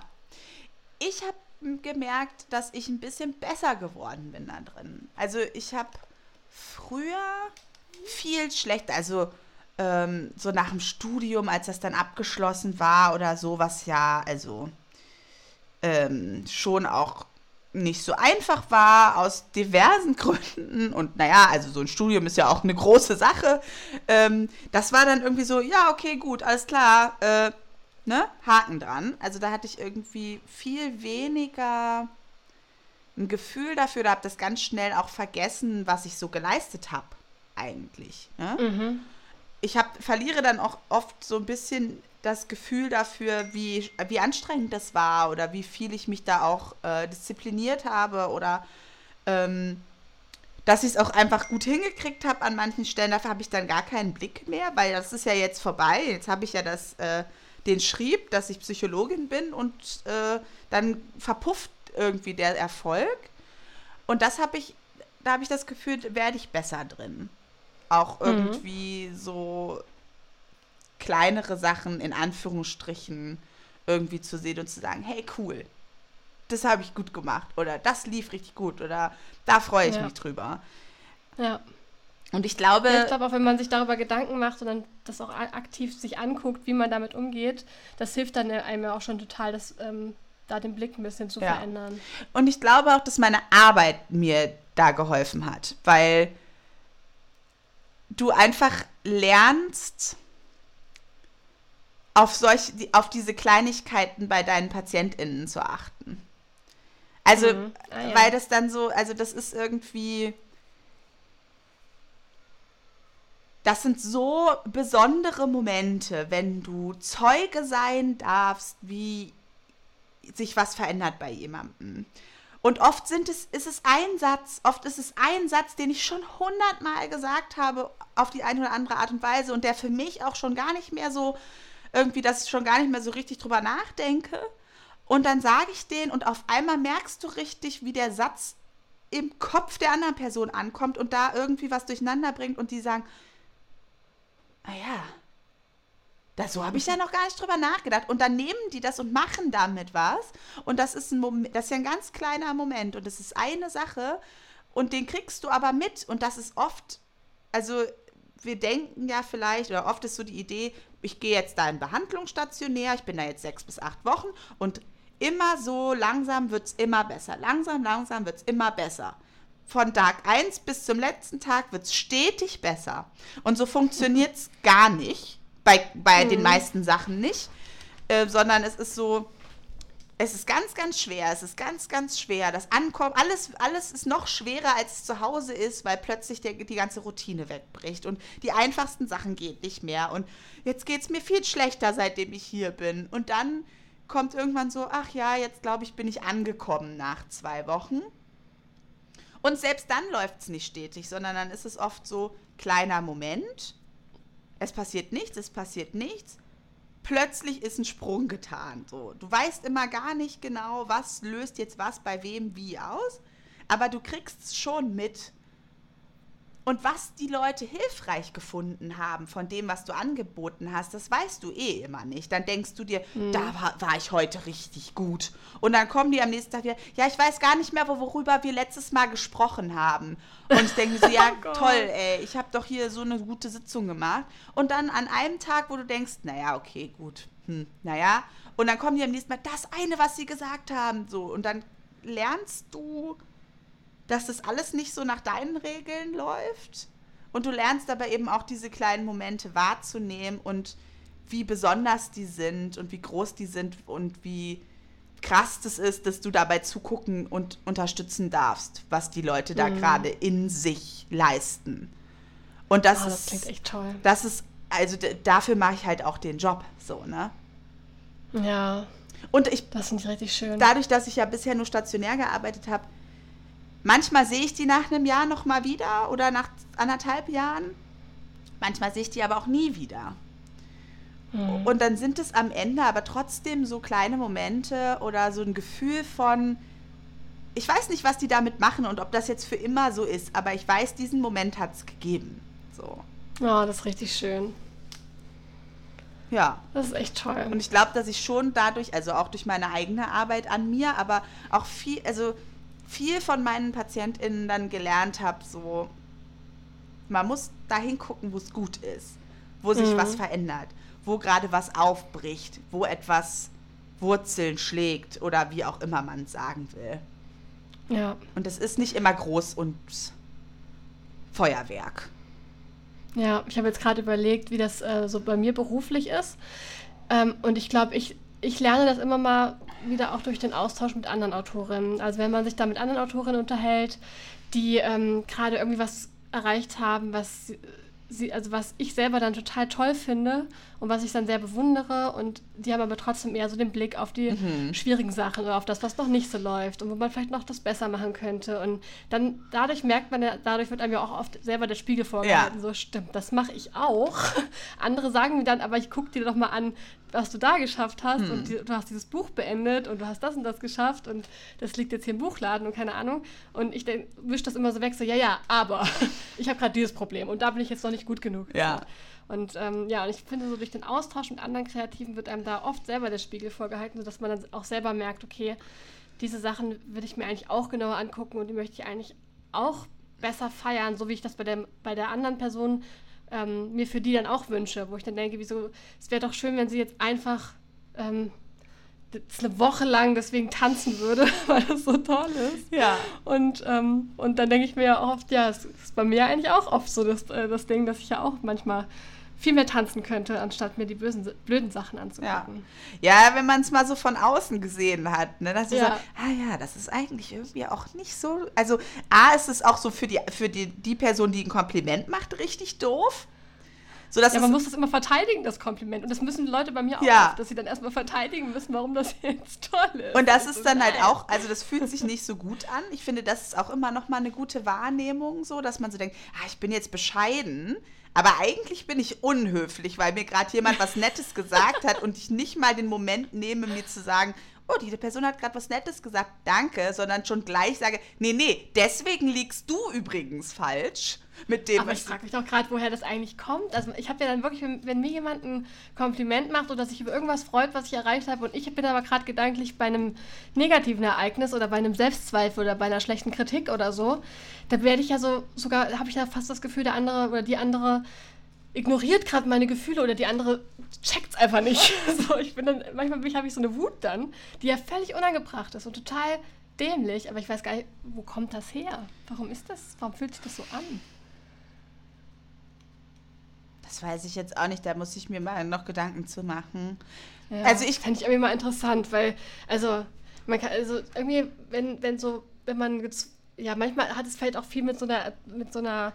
Ich habe gemerkt, dass ich ein bisschen besser geworden bin da drin. Also ich habe früher viel schlechter, also ähm, so nach dem Studium, als das dann abgeschlossen war oder so, was ja also ähm, schon auch nicht so einfach war aus diversen Gründen und naja, also so ein Studium ist ja auch eine große Sache. Ähm, das war dann irgendwie so, ja, okay, gut, alles klar, äh, ne, Haken dran. Also da hatte ich irgendwie viel weniger ein Gefühl dafür, da habe das ganz schnell auch vergessen, was ich so geleistet habe eigentlich. Ne? Mhm. ich hab, verliere dann auch oft so ein bisschen das Gefühl dafür, wie, wie anstrengend das war oder wie viel ich mich da auch äh, diszipliniert habe oder ähm, dass ich es auch einfach gut hingekriegt habe an manchen Stellen. Dafür habe ich dann gar keinen Blick mehr, weil das ist ja jetzt vorbei. Jetzt habe ich ja das, äh, den Schrieb, dass ich Psychologin bin und äh, dann verpufft irgendwie der Erfolg. Und das habe ich, da habe ich das Gefühl, werde ich besser drin auch irgendwie so kleinere Sachen in Anführungsstrichen irgendwie zu sehen und zu sagen, hey cool, das habe ich gut gemacht oder das lief richtig gut oder da freue ich Ja. mich drüber. Ja. Und ich glaube, Ja, ich glaube auch, wenn man sich darüber Gedanken macht und dann das auch aktiv sich anguckt, wie man damit umgeht, das hilft dann einem ja auch schon total, das, ähm, da den Blick ein bisschen zu Ja. verändern. Und ich glaube auch, dass meine Arbeit mir da geholfen hat, weil du einfach lernst, auf, solch, die- auf diese Kleinigkeiten bei deinen PatientInnen zu achten. Also, Mhm. Ah, ja. weil das dann so, also das ist irgendwie, das sind so besondere Momente, wenn du Zeuge sein darfst, wie sich was verändert bei jemandem. Und oft sind es, ist es ein Satz, oft ist es ein Satz, den ich schon hundertmal gesagt habe, auf die eine oder andere Art und Weise und der für mich auch schon gar nicht mehr so, irgendwie, dass ich schon gar nicht mehr so richtig drüber nachdenke. Und dann sage ich den und auf einmal merkst du richtig, wie der Satz im Kopf der anderen Person ankommt und da irgendwie was durcheinander bringt und die sagen, ah ja, so habe ich ja noch gar nicht drüber nachgedacht. Und dann nehmen die das und machen damit was. Und das ist ein Moment, das ist ja ein ganz kleiner Moment. Und das ist eine Sache. Und den kriegst du aber mit. Und das ist oft, also wir denken ja vielleicht, oder oft ist so die Idee, ich gehe jetzt da in Behandlung stationär, ich bin da jetzt sechs bis acht Wochen und immer so langsam wird es immer besser. Langsam, langsam wird es immer besser. Von Tag 1 bis zum letzten Tag wird es stetig besser. Und so funktioniert es gar nicht. Bei, bei den meisten Sachen nicht. Äh, sondern es ist so, es ist ganz, ganz schwer. Es ist ganz, ganz schwer. Das Ankommen, alles, alles ist noch schwerer, als es zu Hause ist, weil plötzlich der, die ganze Routine wegbricht. Und die einfachsten Sachen geht nicht mehr. Und jetzt geht es mir viel schlechter, seitdem ich hier bin. Und dann kommt irgendwann so, ach ja, jetzt glaube ich, bin ich angekommen nach zwei Wochen. Und selbst dann läuft es nicht stetig, sondern dann ist es oft so kleiner Moment. Es passiert nichts, es passiert nichts. Plötzlich ist ein Sprung getan. So, du weißt immer gar nicht genau, was löst jetzt was bei wem wie aus, aber du kriegst es schon mit. Und was die Leute hilfreich gefunden haben von dem, was du angeboten hast, das weißt du eh immer nicht. Dann denkst du dir, da war, war ich heute richtig gut. Und dann kommen die am nächsten Tag wieder, ja, ich weiß gar nicht mehr, wo- worüber wir letztes Mal gesprochen haben. Und ich denke so, ja, Oh toll, ey, ich habe doch hier so eine gute Sitzung gemacht. Und dann an einem Tag, wo du denkst, naja, okay, gut, hm, naja. Und dann kommen die am nächsten Mal, das eine, was sie gesagt haben, so. Und dann lernst du dass das alles nicht so nach deinen Regeln läuft. Und du lernst aber eben auch diese kleinen Momente wahrzunehmen und wie besonders die sind und wie groß die sind und wie, krass das ist, dass du dabei zugucken und unterstützen darfst, was die Leute da Mhm. gerade in sich leisten. Und das ist das klingt echt toll. das ist also dafür mache ich halt auch den Job so, ne? Ja, Und ich das finde ich richtig schön. dadurch, dass ich ja bisher nur stationär gearbeitet habe, manchmal sehe ich die nach einem Jahr noch mal wieder oder nach anderthalb Jahren. Manchmal sehe ich die aber auch nie wieder. Mhm. Und dann sind es am Ende aber trotzdem so kleine Momente oder so ein Gefühl von, ich weiß nicht, was die damit machen und ob das jetzt für immer so ist, aber ich weiß, diesen Moment hat es gegeben. So, Oh, das ist richtig schön. ja. Das ist echt toll. Und ich glaube, dass ich schon dadurch, also auch durch meine eigene Arbeit an mir, aber auch viel, also viel von meinen PatientInnen dann gelernt habe, so, man muss dahin gucken, wo es gut ist, wo sich Mhm. was verändert, wo gerade was aufbricht, wo etwas Wurzeln schlägt oder wie auch immer man sagen will. ja. Und es ist nicht immer groß und Feuerwerk. Ja, ich habe jetzt gerade überlegt, wie das äh, so bei mir beruflich ist. Ähm, und ich glaube, ich, ich lerne das immer mal wieder auch durch den Austausch mit anderen Autorinnen. Also wenn man sich da mit anderen Autorinnen unterhält, die ähm, gerade irgendwie was erreicht haben, was sie- also was ich selber dann total toll finde und was ich dann sehr bewundere und die haben aber trotzdem eher so den Blick auf die schwierigen Sachen oder auf das, was noch nicht so läuft und wo man vielleicht noch das besser machen könnte. Und dann dadurch merkt man ja, dadurch wird einem ja auch oft selber der Spiegel vorgehalten. So stimmt, das mache ich auch. Andere sagen mir dann, aber ich gucke dir doch mal an, was du da geschafft hast und die, du hast dieses Buch beendet und du hast das und das geschafft und das liegt jetzt hier im Buchladen und keine Ahnung. Und ich wische das immer so weg, so ja, ja, aber ich habe gerade dieses Problem und da bin ich jetzt noch nicht gut genug. Ja. Und ähm, ja, und ich finde, so durch den Austausch mit anderen Kreativen wird einem da oft selber der Spiegel vorgehalten, sodass man dann auch selber merkt, okay, diese Sachen würde ich mir eigentlich auch genauer angucken und die möchte ich eigentlich auch besser feiern, so wie ich das bei der, bei der anderen Person ähm, mir für die dann auch wünsche, wo ich dann denke, wieso, es wäre doch schön, wenn sie jetzt einfach ähm, eine Woche lang deswegen tanzen würde, weil das so toll ist. Ja. Und, ähm, und dann denke ich mir ja oft, ja, es ist bei mir eigentlich auch oft so das, äh, das Ding, dass ich ja auch manchmal viel mehr tanzen könnte, anstatt mir die bösen, blöden Sachen Ja. anzugucken. Ja, wenn man es mal so von außen gesehen hat, ne, dass Ja. sagst, ah ja, das ist eigentlich irgendwie auch nicht so. Also, A, ist es auch so für die, für die, die Person, die ein Kompliment macht, richtig doof. So, dass Ja, man muss das immer verteidigen, das Kompliment. Und das müssen Leute bei mir auch, Ja. dass sie dann erstmal verteidigen müssen, warum das jetzt toll ist. und das Also ist dann halt nein. auch, also das fühlt sich nicht so gut an. Ich finde, das ist auch immer noch mal eine gute Wahrnehmung, so, dass man so denkt, ah, ich bin jetzt bescheiden, aber eigentlich bin ich unhöflich, weil mir gerade jemand was Nettes gesagt hat und ich nicht mal den Moment nehme, mir zu sagen, oh, diese Person hat gerade was Nettes gesagt, danke, sondern schon gleich sage, nee, nee, deswegen liegst du übrigens falsch mit dem, Aber ich frage mich doch gerade, woher das eigentlich kommt. Also ich habe ja dann wirklich, wenn, wenn mir jemand ein Kompliment macht oder sich über irgendwas freut, was ich erreicht habe, und ich bin aber gerade gedanklich bei einem negativen Ereignis oder bei einem Selbstzweifel oder bei einer schlechten Kritik oder so, da werde ich ja so, sogar habe ich ja fast das Gefühl, der andere oder die andere ignoriert gerade meine Gefühle oder die andere checkt's einfach nicht. So, ich bin dann, manchmal habe ich so eine Wut dann, die ja völlig unangebracht ist und total dämlich, aber ich weiß gar nicht, wo kommt das her? Warum ist das? Warum fühlt sich das so an? Das weiß ich jetzt auch nicht, da muss ich mir mal noch Gedanken zu machen. Ja, Also ich- fände ich irgendwie mal interessant, weil, also, man kann, also irgendwie, wenn, wenn so, wenn man, ja, manchmal hat es vielleicht auch viel mit so einer, mit so einer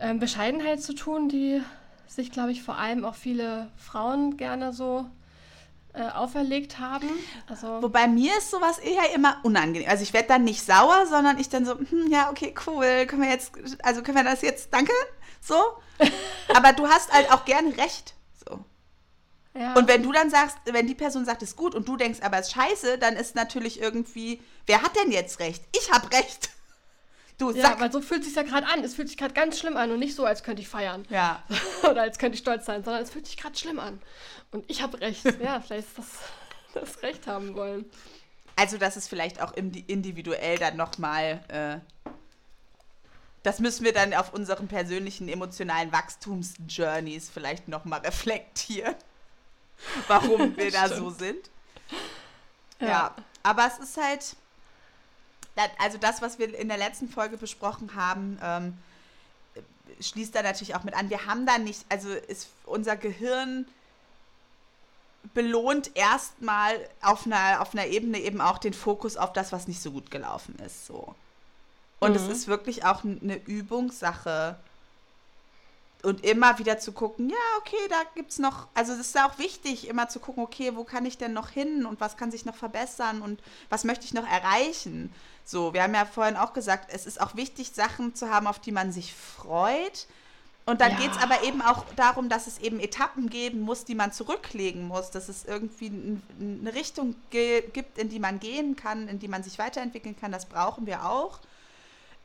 ähm, Bescheidenheit zu tun, die sich, glaube ich, vor allem auch viele Frauen gerne so äh, auferlegt haben. Also, Wobei mir ist sowas eher immer unangenehm. Also ich werde dann nicht sauer, sondern ich dann so, hm, ja, okay, cool, können wir jetzt, also können wir das jetzt, danke, so. Aber du hast halt auch gerne recht, so. ja, Und wenn du dann sagst, wenn die Person sagt, es ist gut und du denkst, aber es ist scheiße, dann ist natürlich irgendwie, wer hat denn jetzt recht? Ich habe recht. Du, ja, sag. weil so fühlt es sich ja gerade an. Es fühlt sich gerade ganz schlimm an und nicht so, als könnte ich feiern. Ja. Oder als könnte ich stolz sein, sondern es fühlt sich gerade schlimm an. Und ich habe recht. Ja, vielleicht ist das das Recht haben wollen. Also das ist vielleicht auch indi- individuell dann nochmal, äh, das müssen wir dann auf unseren persönlichen emotionalen Wachstumsjourneys vielleicht nochmal reflektieren, warum wir da so sind. Ja. aber es ist halt, also das, was wir in der letzten Folge besprochen haben, ähm, schließt da natürlich auch mit an. Wir haben da nicht, also ist unser Gehirn belohnt erstmal auf einer, auf einer Ebene eben auch den Fokus auf das, was nicht so gut gelaufen ist. So. Und mhm. es ist wirklich auch eine Übungssache. Und immer wieder zu gucken, ja, okay, da gibt es noch, also es ist auch wichtig, immer zu gucken, okay, wo kann ich denn noch hin und was kann sich noch verbessern und was möchte ich noch erreichen. So, wir haben ja vorhin auch gesagt, es ist auch wichtig, Sachen zu haben, auf die man sich freut. Und dann ja. geht es aber eben auch darum, dass es eben Etappen geben muss, die man zurücklegen muss, dass es irgendwie eine Richtung gibt, in die man gehen kann, in die man sich weiterentwickeln kann. Das brauchen wir auch.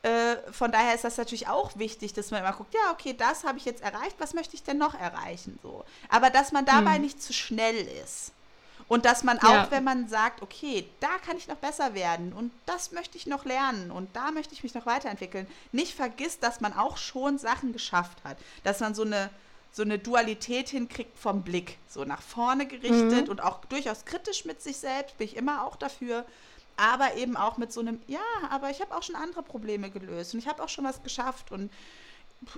Äh, von daher ist das natürlich auch wichtig, dass man immer guckt, ja, okay, das habe ich jetzt erreicht, was möchte ich denn noch erreichen? So. Aber dass man dabei hm. nicht zu schnell ist. Und dass man ja. auch, wenn man sagt, okay, da kann ich noch besser werden und das möchte ich noch lernen und da möchte ich mich noch weiterentwickeln, nicht vergisst, dass man auch schon Sachen geschafft hat. Dass man so eine, so eine Dualität hinkriegt vom Blick, so nach vorne gerichtet mhm. und auch durchaus kritisch mit sich selbst, bin ich immer auch dafür aber eben auch mit so einem, ja, aber ich habe auch schon andere Probleme gelöst und ich habe auch schon was geschafft und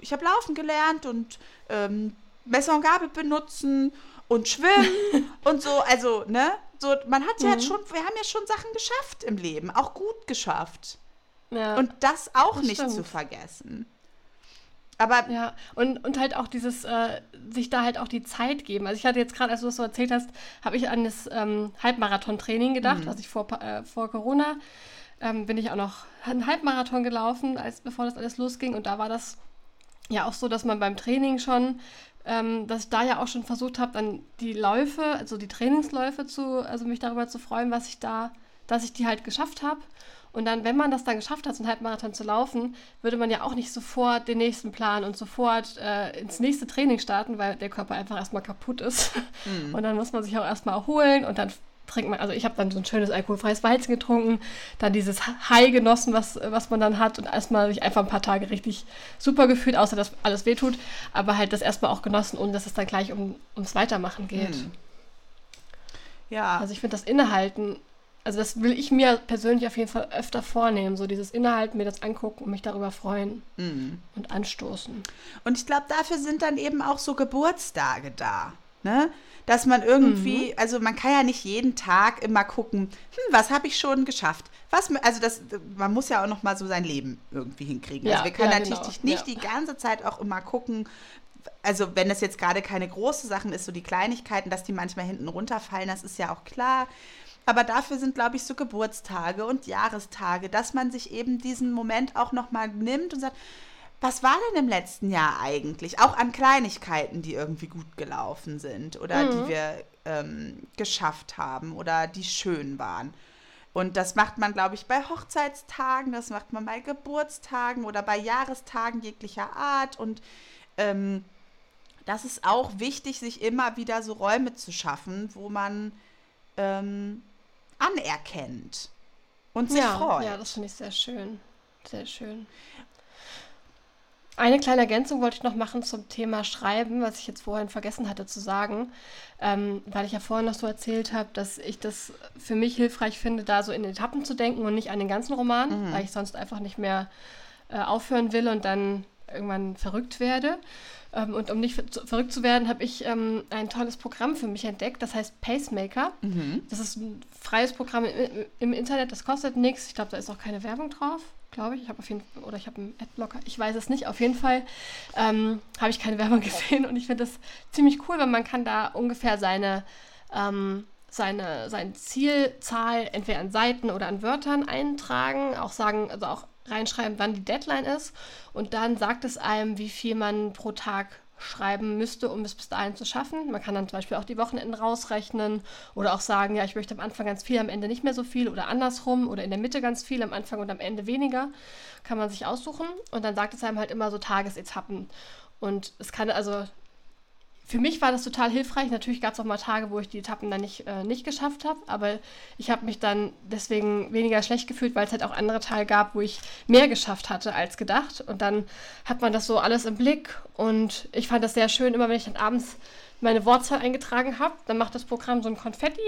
ich habe laufen gelernt und ähm, Messer und Gabel benutzen und schwimmen und so, also, ne? So, man hat ja mhm. schon, wir haben ja schon Sachen geschafft im Leben, auch gut geschafft. Ja, und das auch das nicht stimmt. zu vergessen. Aber ja, und, und halt auch dieses, äh, sich da halt auch die Zeit geben. Also ich hatte jetzt gerade, als du das so erzählt hast, habe ich an das ähm, Halbmarathon-Training gedacht, mhm. was ich vor, äh, vor Corona ähm, bin ich auch noch einen Halbmarathon gelaufen, als bevor das alles losging. Und da war das ja auch so, dass man beim Training schon, ähm, dass ich da ja auch schon versucht habe, dann die Läufe, also die Trainingsläufe zu, also mich darüber zu freuen, was ich da, dass ich die halt geschafft habe. Und dann, wenn man das dann geschafft hat, so einen Halbmarathon zu laufen, würde man ja auch nicht sofort den nächsten Plan und sofort äh, ins nächste Training starten, weil der Körper einfach erstmal kaputt ist. Mhm. Und dann muss man sich auch erstmal erholen und dann trinkt man, also ich habe dann so ein schönes alkoholfreies Weizen getrunken, dann dieses High genossen, was, was man dann hat und erstmal sich einfach ein paar Tage richtig super gefühlt, außer dass alles wehtut, aber halt das erstmal auch genossen, ohne dass es dann gleich um, ums Weitermachen geht. Mhm. Ja. Also ich finde das Innehalten also das will ich mir persönlich auf jeden Fall öfter vornehmen, so dieses Innehalten, mir das angucken und mich darüber freuen mhm. und anstoßen. Und ich glaube, dafür sind dann eben auch so Geburtstage da, ne? Dass man irgendwie, mhm. also man kann ja nicht jeden Tag immer gucken, hm, was habe ich schon geschafft? Was, also das, man muss ja auch noch mal so sein Leben irgendwie hinkriegen. Ja, also wir können ja, natürlich genau. nicht ja. die ganze Zeit auch immer gucken, also wenn es jetzt gerade keine großen Sachen ist, so die Kleinigkeiten, dass die manchmal hinten runterfallen, das ist ja auch klar. Aber dafür sind, glaube ich, so Geburtstage und Jahrestage, dass man sich eben diesen Moment auch nochmal nimmt und sagt, was war denn im letzten Jahr eigentlich? Auch an Kleinigkeiten, die irgendwie gut gelaufen sind oder mhm. die wir ähm, geschafft haben oder die schön waren. Und das macht man, glaube ich, bei Hochzeitstagen, das macht man bei Geburtstagen oder bei Jahrestagen jeglicher Art. Und ähm, das ist auch wichtig, sich immer wieder so Räume zu schaffen, wo man ähm, anerkennt und sich ja, freut. Ja, das finde ich sehr schön. Sehr schön. Eine kleine Ergänzung wollte ich noch machen zum Thema Schreiben, was ich jetzt vorhin vergessen hatte zu sagen, ähm, weil ich ja vorhin noch so erzählt habe, dass ich das für mich hilfreich finde, da so in Etappen zu denken und nicht an den ganzen Roman, mhm. weil ich sonst einfach nicht mehr äh, aufhören will und dann irgendwann verrückt werde. Ähm, und um nicht verrückt zu werden, habe ich ähm, ein tolles Programm für mich entdeckt, das heißt Pacemaker. Mhm. Das ist ein freies Programm im, im Internet, das kostet nichts. Ich glaube, da ist auch keine Werbung drauf, glaube ich. Ich habe auf jeden Fall, oder ich habe einen Adblocker, ich weiß es nicht. Auf jeden Fall ähm, habe ich keine Werbung gesehen und ich finde das ziemlich cool, weil man kann da ungefähr seine ähm, seine, seine Zielzahl entweder an Seiten oder an Wörtern eintragen, auch sagen, also auch reinschreiben, wann die Deadline ist. Und dann sagt es einem, wie viel man pro Tag schreiben müsste, um es bis dahin zu schaffen. Man kann dann zum Beispiel auch die Wochenenden rausrechnen oder auch sagen, ja, ich möchte am Anfang ganz viel, am Ende nicht mehr so viel oder andersrum oder in der Mitte ganz viel, am Anfang und am Ende weniger. Kann man sich aussuchen und dann sagt es einem halt immer so Tagesetappen. Und es kann also für mich war das total hilfreich. Natürlich gab es auch mal Tage, wo ich die Etappen dann nicht, äh, nicht geschafft habe, aber ich habe mich dann deswegen weniger schlecht gefühlt, weil es halt auch andere Tage gab, wo ich mehr geschafft hatte als gedacht. Und dann hat man das so alles im Blick und ich fand das sehr schön, immer wenn ich dann abends meine Wortzahl eingetragen habe, dann macht das Programm so ein Konfetti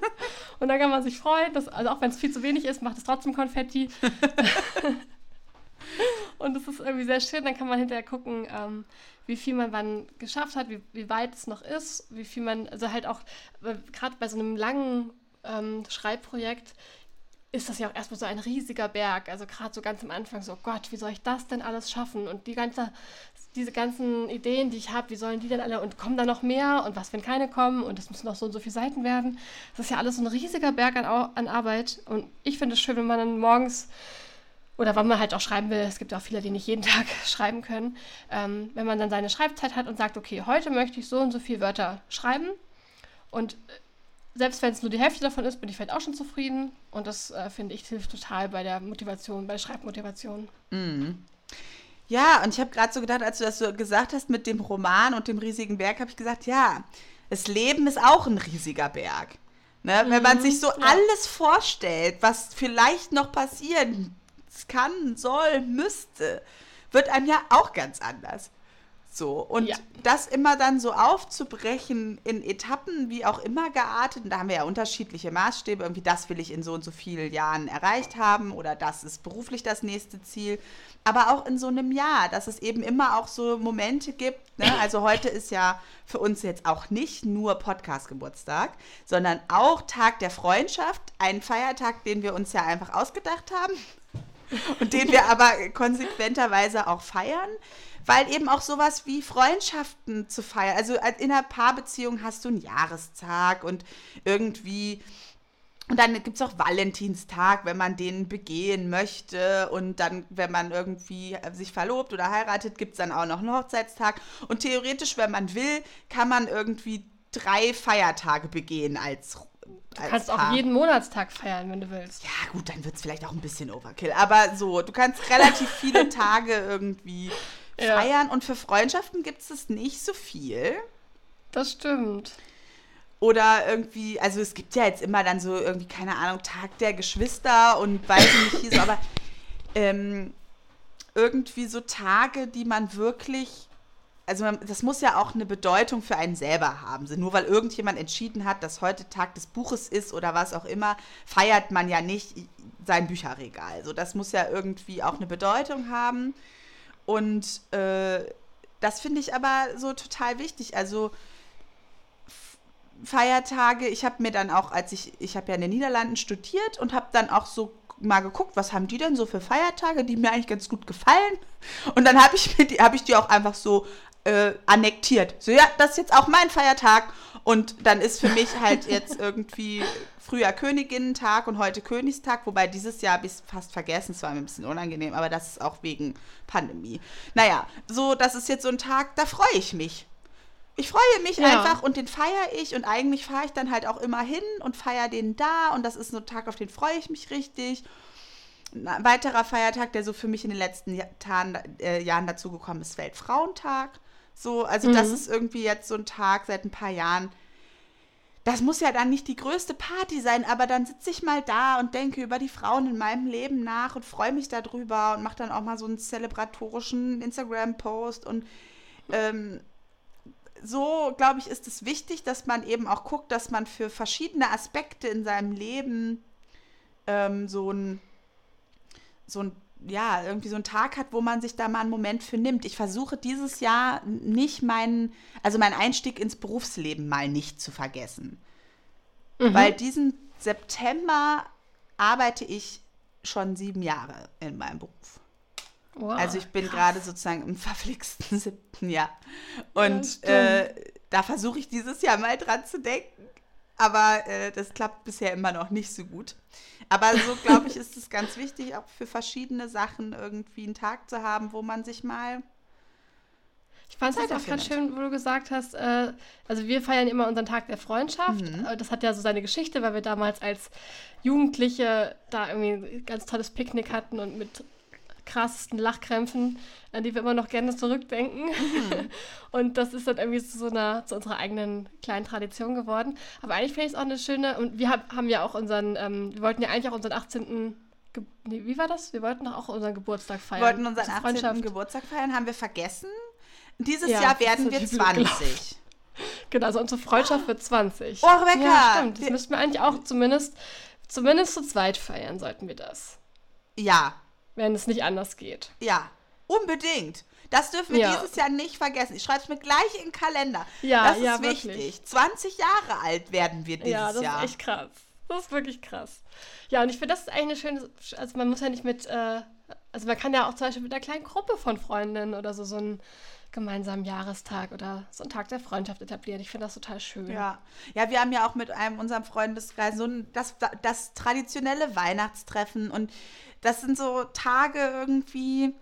und dann kann man sich freuen, dass, also auch wenn es viel zu wenig ist, macht es trotzdem Konfetti. Und das ist irgendwie sehr schön. Dann kann man hinterher gucken, ähm, wie viel man wann geschafft hat, wie, wie weit es noch ist, wie viel man, also halt auch, gerade bei so einem langen ähm, Schreibprojekt, ist das ja auch erstmal so ein riesiger Berg. Also gerade so ganz am Anfang so, Gott, wie soll ich das denn alles schaffen? Und die ganze, diese ganzen Ideen, die ich habe, wie sollen die denn alle und kommen da noch mehr? Und was, wenn keine kommen? Und es müssen noch so und so viele Seiten werden. Das ist ja alles so ein riesiger Berg an, an Arbeit. Und ich finde es schön, wenn man dann morgens oder wann man halt auch schreiben will, es gibt auch viele, die nicht jeden Tag schreiben können, ähm, wenn man dann seine Schreibzeit hat und sagt, okay, heute möchte ich so und so viele Wörter schreiben und selbst wenn es nur die Hälfte davon ist, bin ich vielleicht auch schon zufrieden. Und das äh, finde ich hilft total bei der Motivation, bei der Schreibmotivation. Mhm. Ja, und ich habe gerade so gedacht, als du das so gesagt hast mit dem Roman und dem riesigen Berg, habe ich gesagt, ja, das Leben ist auch ein riesiger Berg. Ne? Mhm, Wenn man sich so ja. alles vorstellt, was vielleicht noch passieren kann, soll, müsste, wird einem ja auch ganz anders. So, und ja. das immer dann so aufzubrechen in Etappen, wie auch immer geartet, und da haben wir ja unterschiedliche Maßstäbe, irgendwie das will ich in so und so vielen Jahren erreicht haben oder das ist beruflich das nächste Ziel, aber auch in so einem Jahr, dass es eben immer auch so Momente gibt, ne? also heute ist ja für uns jetzt auch nicht nur Podcast-Geburtstag, sondern auch Tag der Freundschaft, ein Feiertag, den wir uns ja einfach ausgedacht haben und den wir aber konsequenterweise auch feiern weil eben auch sowas wie Freundschaften zu feiern. Also in einer Paarbeziehung hast du einen Jahrestag und irgendwie. Und dann gibt es auch Valentinstag, wenn man den begehen möchte. Und dann, wenn man irgendwie sich verlobt oder heiratet, gibt es dann auch noch einen Hochzeitstag. Und theoretisch, wenn man will, kann man irgendwie drei Feiertage begehen als Du kannst auch jeden Monatstag feiern, wenn du willst. Ja, gut, dann wird es vielleicht auch ein bisschen Overkill. Aber so, du kannst relativ viele Tage irgendwie ja. feiern und für Freundschaften gibt es nicht so viel. Das stimmt. Oder irgendwie, also es gibt ja jetzt immer dann so irgendwie, keine Ahnung, Tag der Geschwister und weiß nicht, wie so, aber ähm, irgendwie so Tage, die man wirklich, also man, das muss ja auch eine Bedeutung für einen selber haben. Nur weil irgendjemand entschieden hat, dass heute Tag des Buches ist oder was auch immer, feiert man ja nicht sein Bücherregal. Also das muss ja irgendwie auch eine Bedeutung haben. Und äh, das finde ich aber so total wichtig. Also Feiertage, ich habe mir dann auch, als ich, ich habe ja in den Niederlanden studiert und habe dann auch so mal geguckt, was haben die denn so für Feiertage, die mir eigentlich ganz gut gefallen. Und dann habe ich, hab ich die auch einfach so äh, annektiert. So, ja, das ist jetzt auch mein Feiertag. Und dann ist für mich halt jetzt irgendwie früher Königinnentag und heute Königstag, wobei dieses Jahr habe ich es fast vergessen, es war mir ein bisschen unangenehm, aber das ist auch wegen Pandemie. Naja, so, das ist jetzt so ein Tag, da freue ich mich. Ich freue mich ja. einfach und den feiere ich und eigentlich fahre ich dann halt auch immer hin und feiere den da und das ist so ein Tag, auf den freue ich mich richtig. Ein weiterer Feiertag, der so für mich in den letzten Jahren, äh, Jahren dazugekommen ist, Weltfrauentag. So, also mhm. das ist irgendwie jetzt so ein Tag seit ein paar Jahren, das muss ja dann nicht die größte Party sein, aber dann sitze ich mal da und denke über die Frauen in meinem Leben nach und freue mich darüber und mache dann auch mal so einen zelebratorischen Instagram-Post. Und ähm, so, glaube ich, ist es wichtig, dass man eben auch guckt, dass man für verschiedene Aspekte in seinem Leben ähm, so ein so ein ja, irgendwie so einen Tag hat, wo man sich da mal einen Moment für nimmt. Ich versuche dieses Jahr nicht meinen, also meinen Einstieg ins Berufsleben mal nicht zu vergessen. Mhm. Weil diesen September arbeite ich schon sieben Jahre in meinem Beruf. Wow, also ich bin gerade sozusagen im verflixten siebten Jahr. Und ja, äh, da versuche ich dieses Jahr mal dran zu denken. Aber äh, das klappt bisher immer noch nicht so gut. Aber so, glaube ich, ist es ganz wichtig, auch für verschiedene Sachen irgendwie einen Tag zu haben, wo man sich mal. Ich fand es auch ganz schön, wo du gesagt hast, äh, also wir feiern immer unseren Tag der Freundschaft. Mhm. Äh, das hat ja so seine Geschichte, weil wir damals als Jugendliche da irgendwie ein ganz tolles Picknick hatten und mit krassesten Lachkrämpfen, an die wir immer noch gerne zurückdenken. Mhm. Und das ist dann irgendwie zu so einer, zu unserer eigenen kleinen Tradition geworden. Aber eigentlich finde ich es auch eine schöne, und wir hab, haben ja auch unseren, ähm, wir wollten ja eigentlich auch unseren 18. Ge nee, wie war das? Wir wollten doch auch unseren Geburtstag feiern. Wir wollten unseren 18. Geburtstag feiern, haben wir vergessen. Dieses ja, Jahr werden wir 20. Genau, also unsere Freundschaft wird 20. Oh, Rebecca! Ja, stimmt. Das müssten wir eigentlich auch zumindest, zumindest zu zweit feiern, sollten wir das. Ja, wenn es nicht anders geht. Ja. Unbedingt. Das dürfen wir Ja. dieses Jahr nicht vergessen. Ich schreibe es mir gleich in den Kalender. Ja, das ist ja, wichtig. wirklich. 20 Jahre alt werden wir dieses ja, das Jahr. ist echt krass. Das ist wirklich krass. Ja, und ich finde, das ist eigentlich eine schöne, also man muss ja nicht mit, äh, also man kann ja auch zum Beispiel mit einer kleinen Gruppe von Freundinnen oder so so einen gemeinsamen Jahrestag oder so einen Tag der Freundschaft etablieren. Ich finde das total schön. Ja. ja, wir haben ja auch mit einem unserem Freundeskreis so ein, das, das traditionelle Weihnachtstreffen und das sind so Tage irgendwie,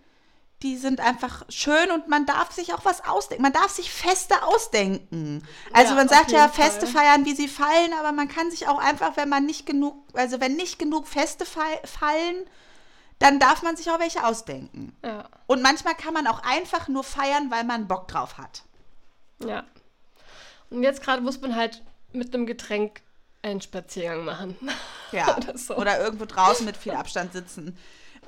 die sind einfach schön und man darf sich auch was ausdenken. Man darf sich Feste ausdenken. Also Ja, man sagt ja, Feste Fall. feiern, wie sie fallen, aber man kann sich auch einfach, wenn man nicht genug, also wenn nicht genug Feste fall, fallen, dann darf man sich auch welche ausdenken. Ja, Und manchmal kann man auch einfach nur feiern, weil man Bock drauf hat. ja. Und jetzt gerade muss man halt mit einem Getränk einen Spaziergang machen. Ja. Oder so. Oder irgendwo draußen mit viel Abstand sitzen.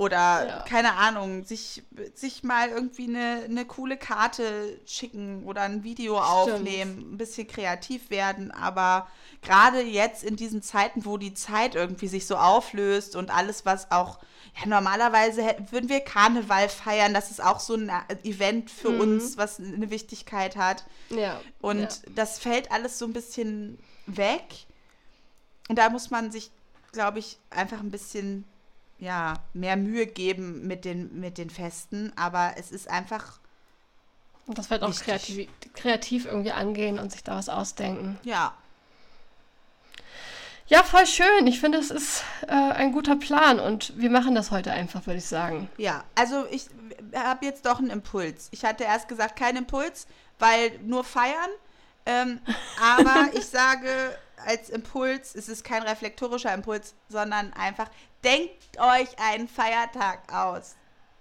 Oder, Ja. keine Ahnung, sich, sich mal irgendwie eine, eine coole Karte schicken oder ein Video aufnehmen, ein bisschen kreativ werden. Aber gerade jetzt in diesen Zeiten, wo die Zeit irgendwie sich so auflöst und alles, was auch, ja, normalerweise hätten, würden wir Karneval feiern. Das ist auch so ein Event für uns, was eine Wichtigkeit hat. Ja. Und ja. das fällt alles so ein bisschen weg. Und da muss man sich, glaube ich, einfach ein bisschen ja, mehr Mühe geben mit den, mit den Festen. Aber es ist einfach, Und das wird auch kreativ, kreativ irgendwie angehen und sich da was ausdenken. ja, Ja, voll schön. Ich finde, es ist äh, ein guter Plan und wir machen das heute einfach, würde ich sagen. ja. Also ich habe jetzt doch einen Impuls. Ich hatte erst gesagt, kein Impuls, weil nur feiern. Ähm, aber ich sage als Impuls, es ist kein reflektorischer Impuls, sondern einfach, denkt euch einen Feiertag aus.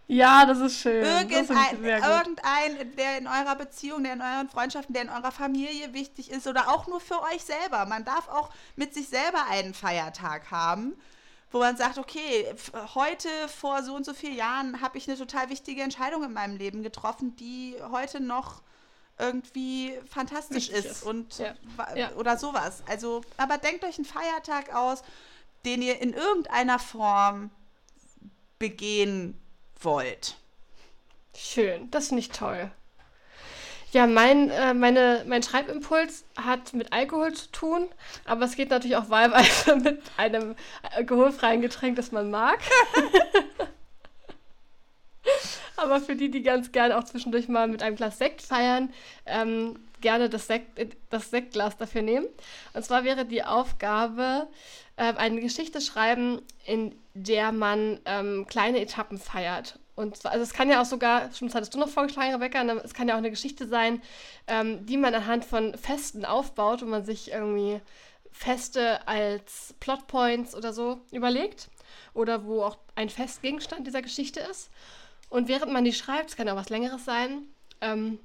Ja, das ist schön. Irgendein, gut. irgendein, der in eurer Beziehung, der in euren Freundschaften, der in eurer Familie wichtig ist oder auch nur für euch selber. Man darf auch mit sich selber einen Feiertag haben, wo man sagt, okay, heute vor so und so vielen Jahren habe ich eine total wichtige Entscheidung in meinem Leben getroffen, die heute noch irgendwie fantastisch ist ist. und Ja. Ja. oder sowas. Also, aber denkt euch einen Feiertag aus, den ihr in irgendeiner Form begehen wollt. Schön, das finde ich toll. Ja, mein, äh, meine, mein Schreibimpuls hat mit Alkohol zu tun, aber es geht natürlich auch wahlweise mit einem alkoholfreien Getränk, das man mag. aber für die, die ganz gerne auch zwischendurch mal mit einem Glas Sekt feiern, ähm, gerne das, Sekt, äh, das Sektglas dafür nehmen. Und zwar wäre die Aufgabe, äh, eine Geschichte schreiben, in der man ähm, kleine Etappen feiert. Und zwar, also es kann ja auch sogar, schon das hattest du noch vorgeschlagen, Rebecca, ne, es kann ja auch eine Geschichte sein, ähm, die man anhand von Festen aufbaut, wo man sich irgendwie Feste als Plotpoints oder so überlegt. Oder wo auch ein Festgegenstand dieser Geschichte ist. Und während man die schreibt, es kann auch was Längeres sein, ähm,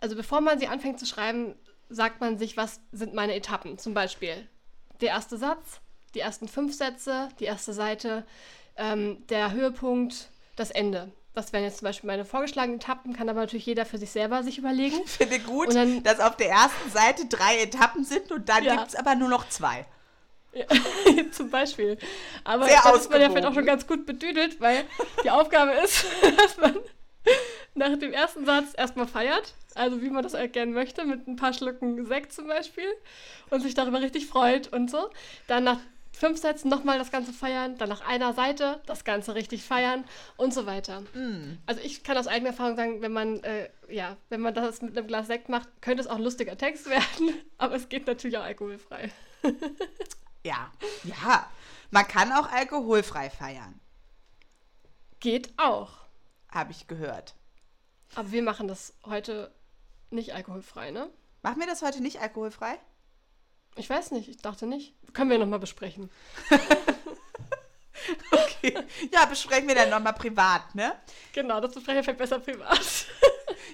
also bevor man sie anfängt zu schreiben, sagt man sich, was sind meine Etappen. Zum Beispiel der erste Satz, die ersten fünf Sätze, die erste Seite, ähm, der Höhepunkt, das Ende. Das wären jetzt zum Beispiel meine vorgeschlagenen Etappen, kann aber natürlich jeder für sich selber sich überlegen. Ich finde gut, dann- dass auf der ersten Seite drei Etappen sind und dann Ja. gibt es aber nur noch zwei. zum Beispiel. Aber Sehr dann ist man ja vielleicht auch schon ganz gut bedüdelt, weil die Aufgabe ist, dass man nach dem ersten Satz erstmal feiert, also wie man das erkennen möchte, mit ein paar Schlucken Sekt zum Beispiel und sich darüber richtig freut und so. Dann nach fünf Sätzen nochmal das Ganze feiern, dann nach einer Seite das Ganze richtig feiern und so weiter. Mm. Also ich kann aus eigener Erfahrung sagen, wenn man, äh, ja, wenn man das mit einem Glas Sekt macht, könnte es auch ein lustiger Text werden, aber es geht natürlich auch alkoholfrei. Ja, ja. Man kann auch alkoholfrei feiern, Geht auch. Habe ich gehört. Aber wir machen das heute nicht alkoholfrei, ne? Machen wir das heute nicht alkoholfrei? Ich weiß nicht, ich dachte nicht. Können wir nochmal besprechen. Okay. Ja, besprechen wir dann nochmal privat, ne? Genau, das besprechen wir vielleicht besser privat.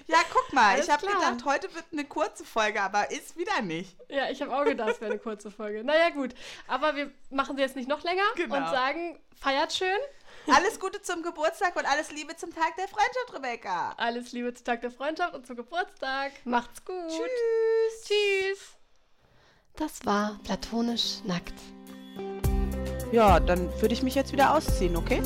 Ja, guck mal, Alles ich habe gedacht, heute wird eine kurze Folge, aber ist wieder nicht. ja, ich habe auch gedacht, es wäre eine kurze Folge. Naja, gut. Aber wir machen sie jetzt nicht noch länger Genau. und sagen, feiert schön. Alles Gute zum Geburtstag und alles Liebe zum Tag der Freundschaft, Rebecca. Alles Liebe zu Tag der Freundschaft und zum Geburtstag. Macht's gut. Tschüss. Tschüss. Das war platonisch nackt. Ja, dann würde ich mich jetzt wieder ausziehen, okay?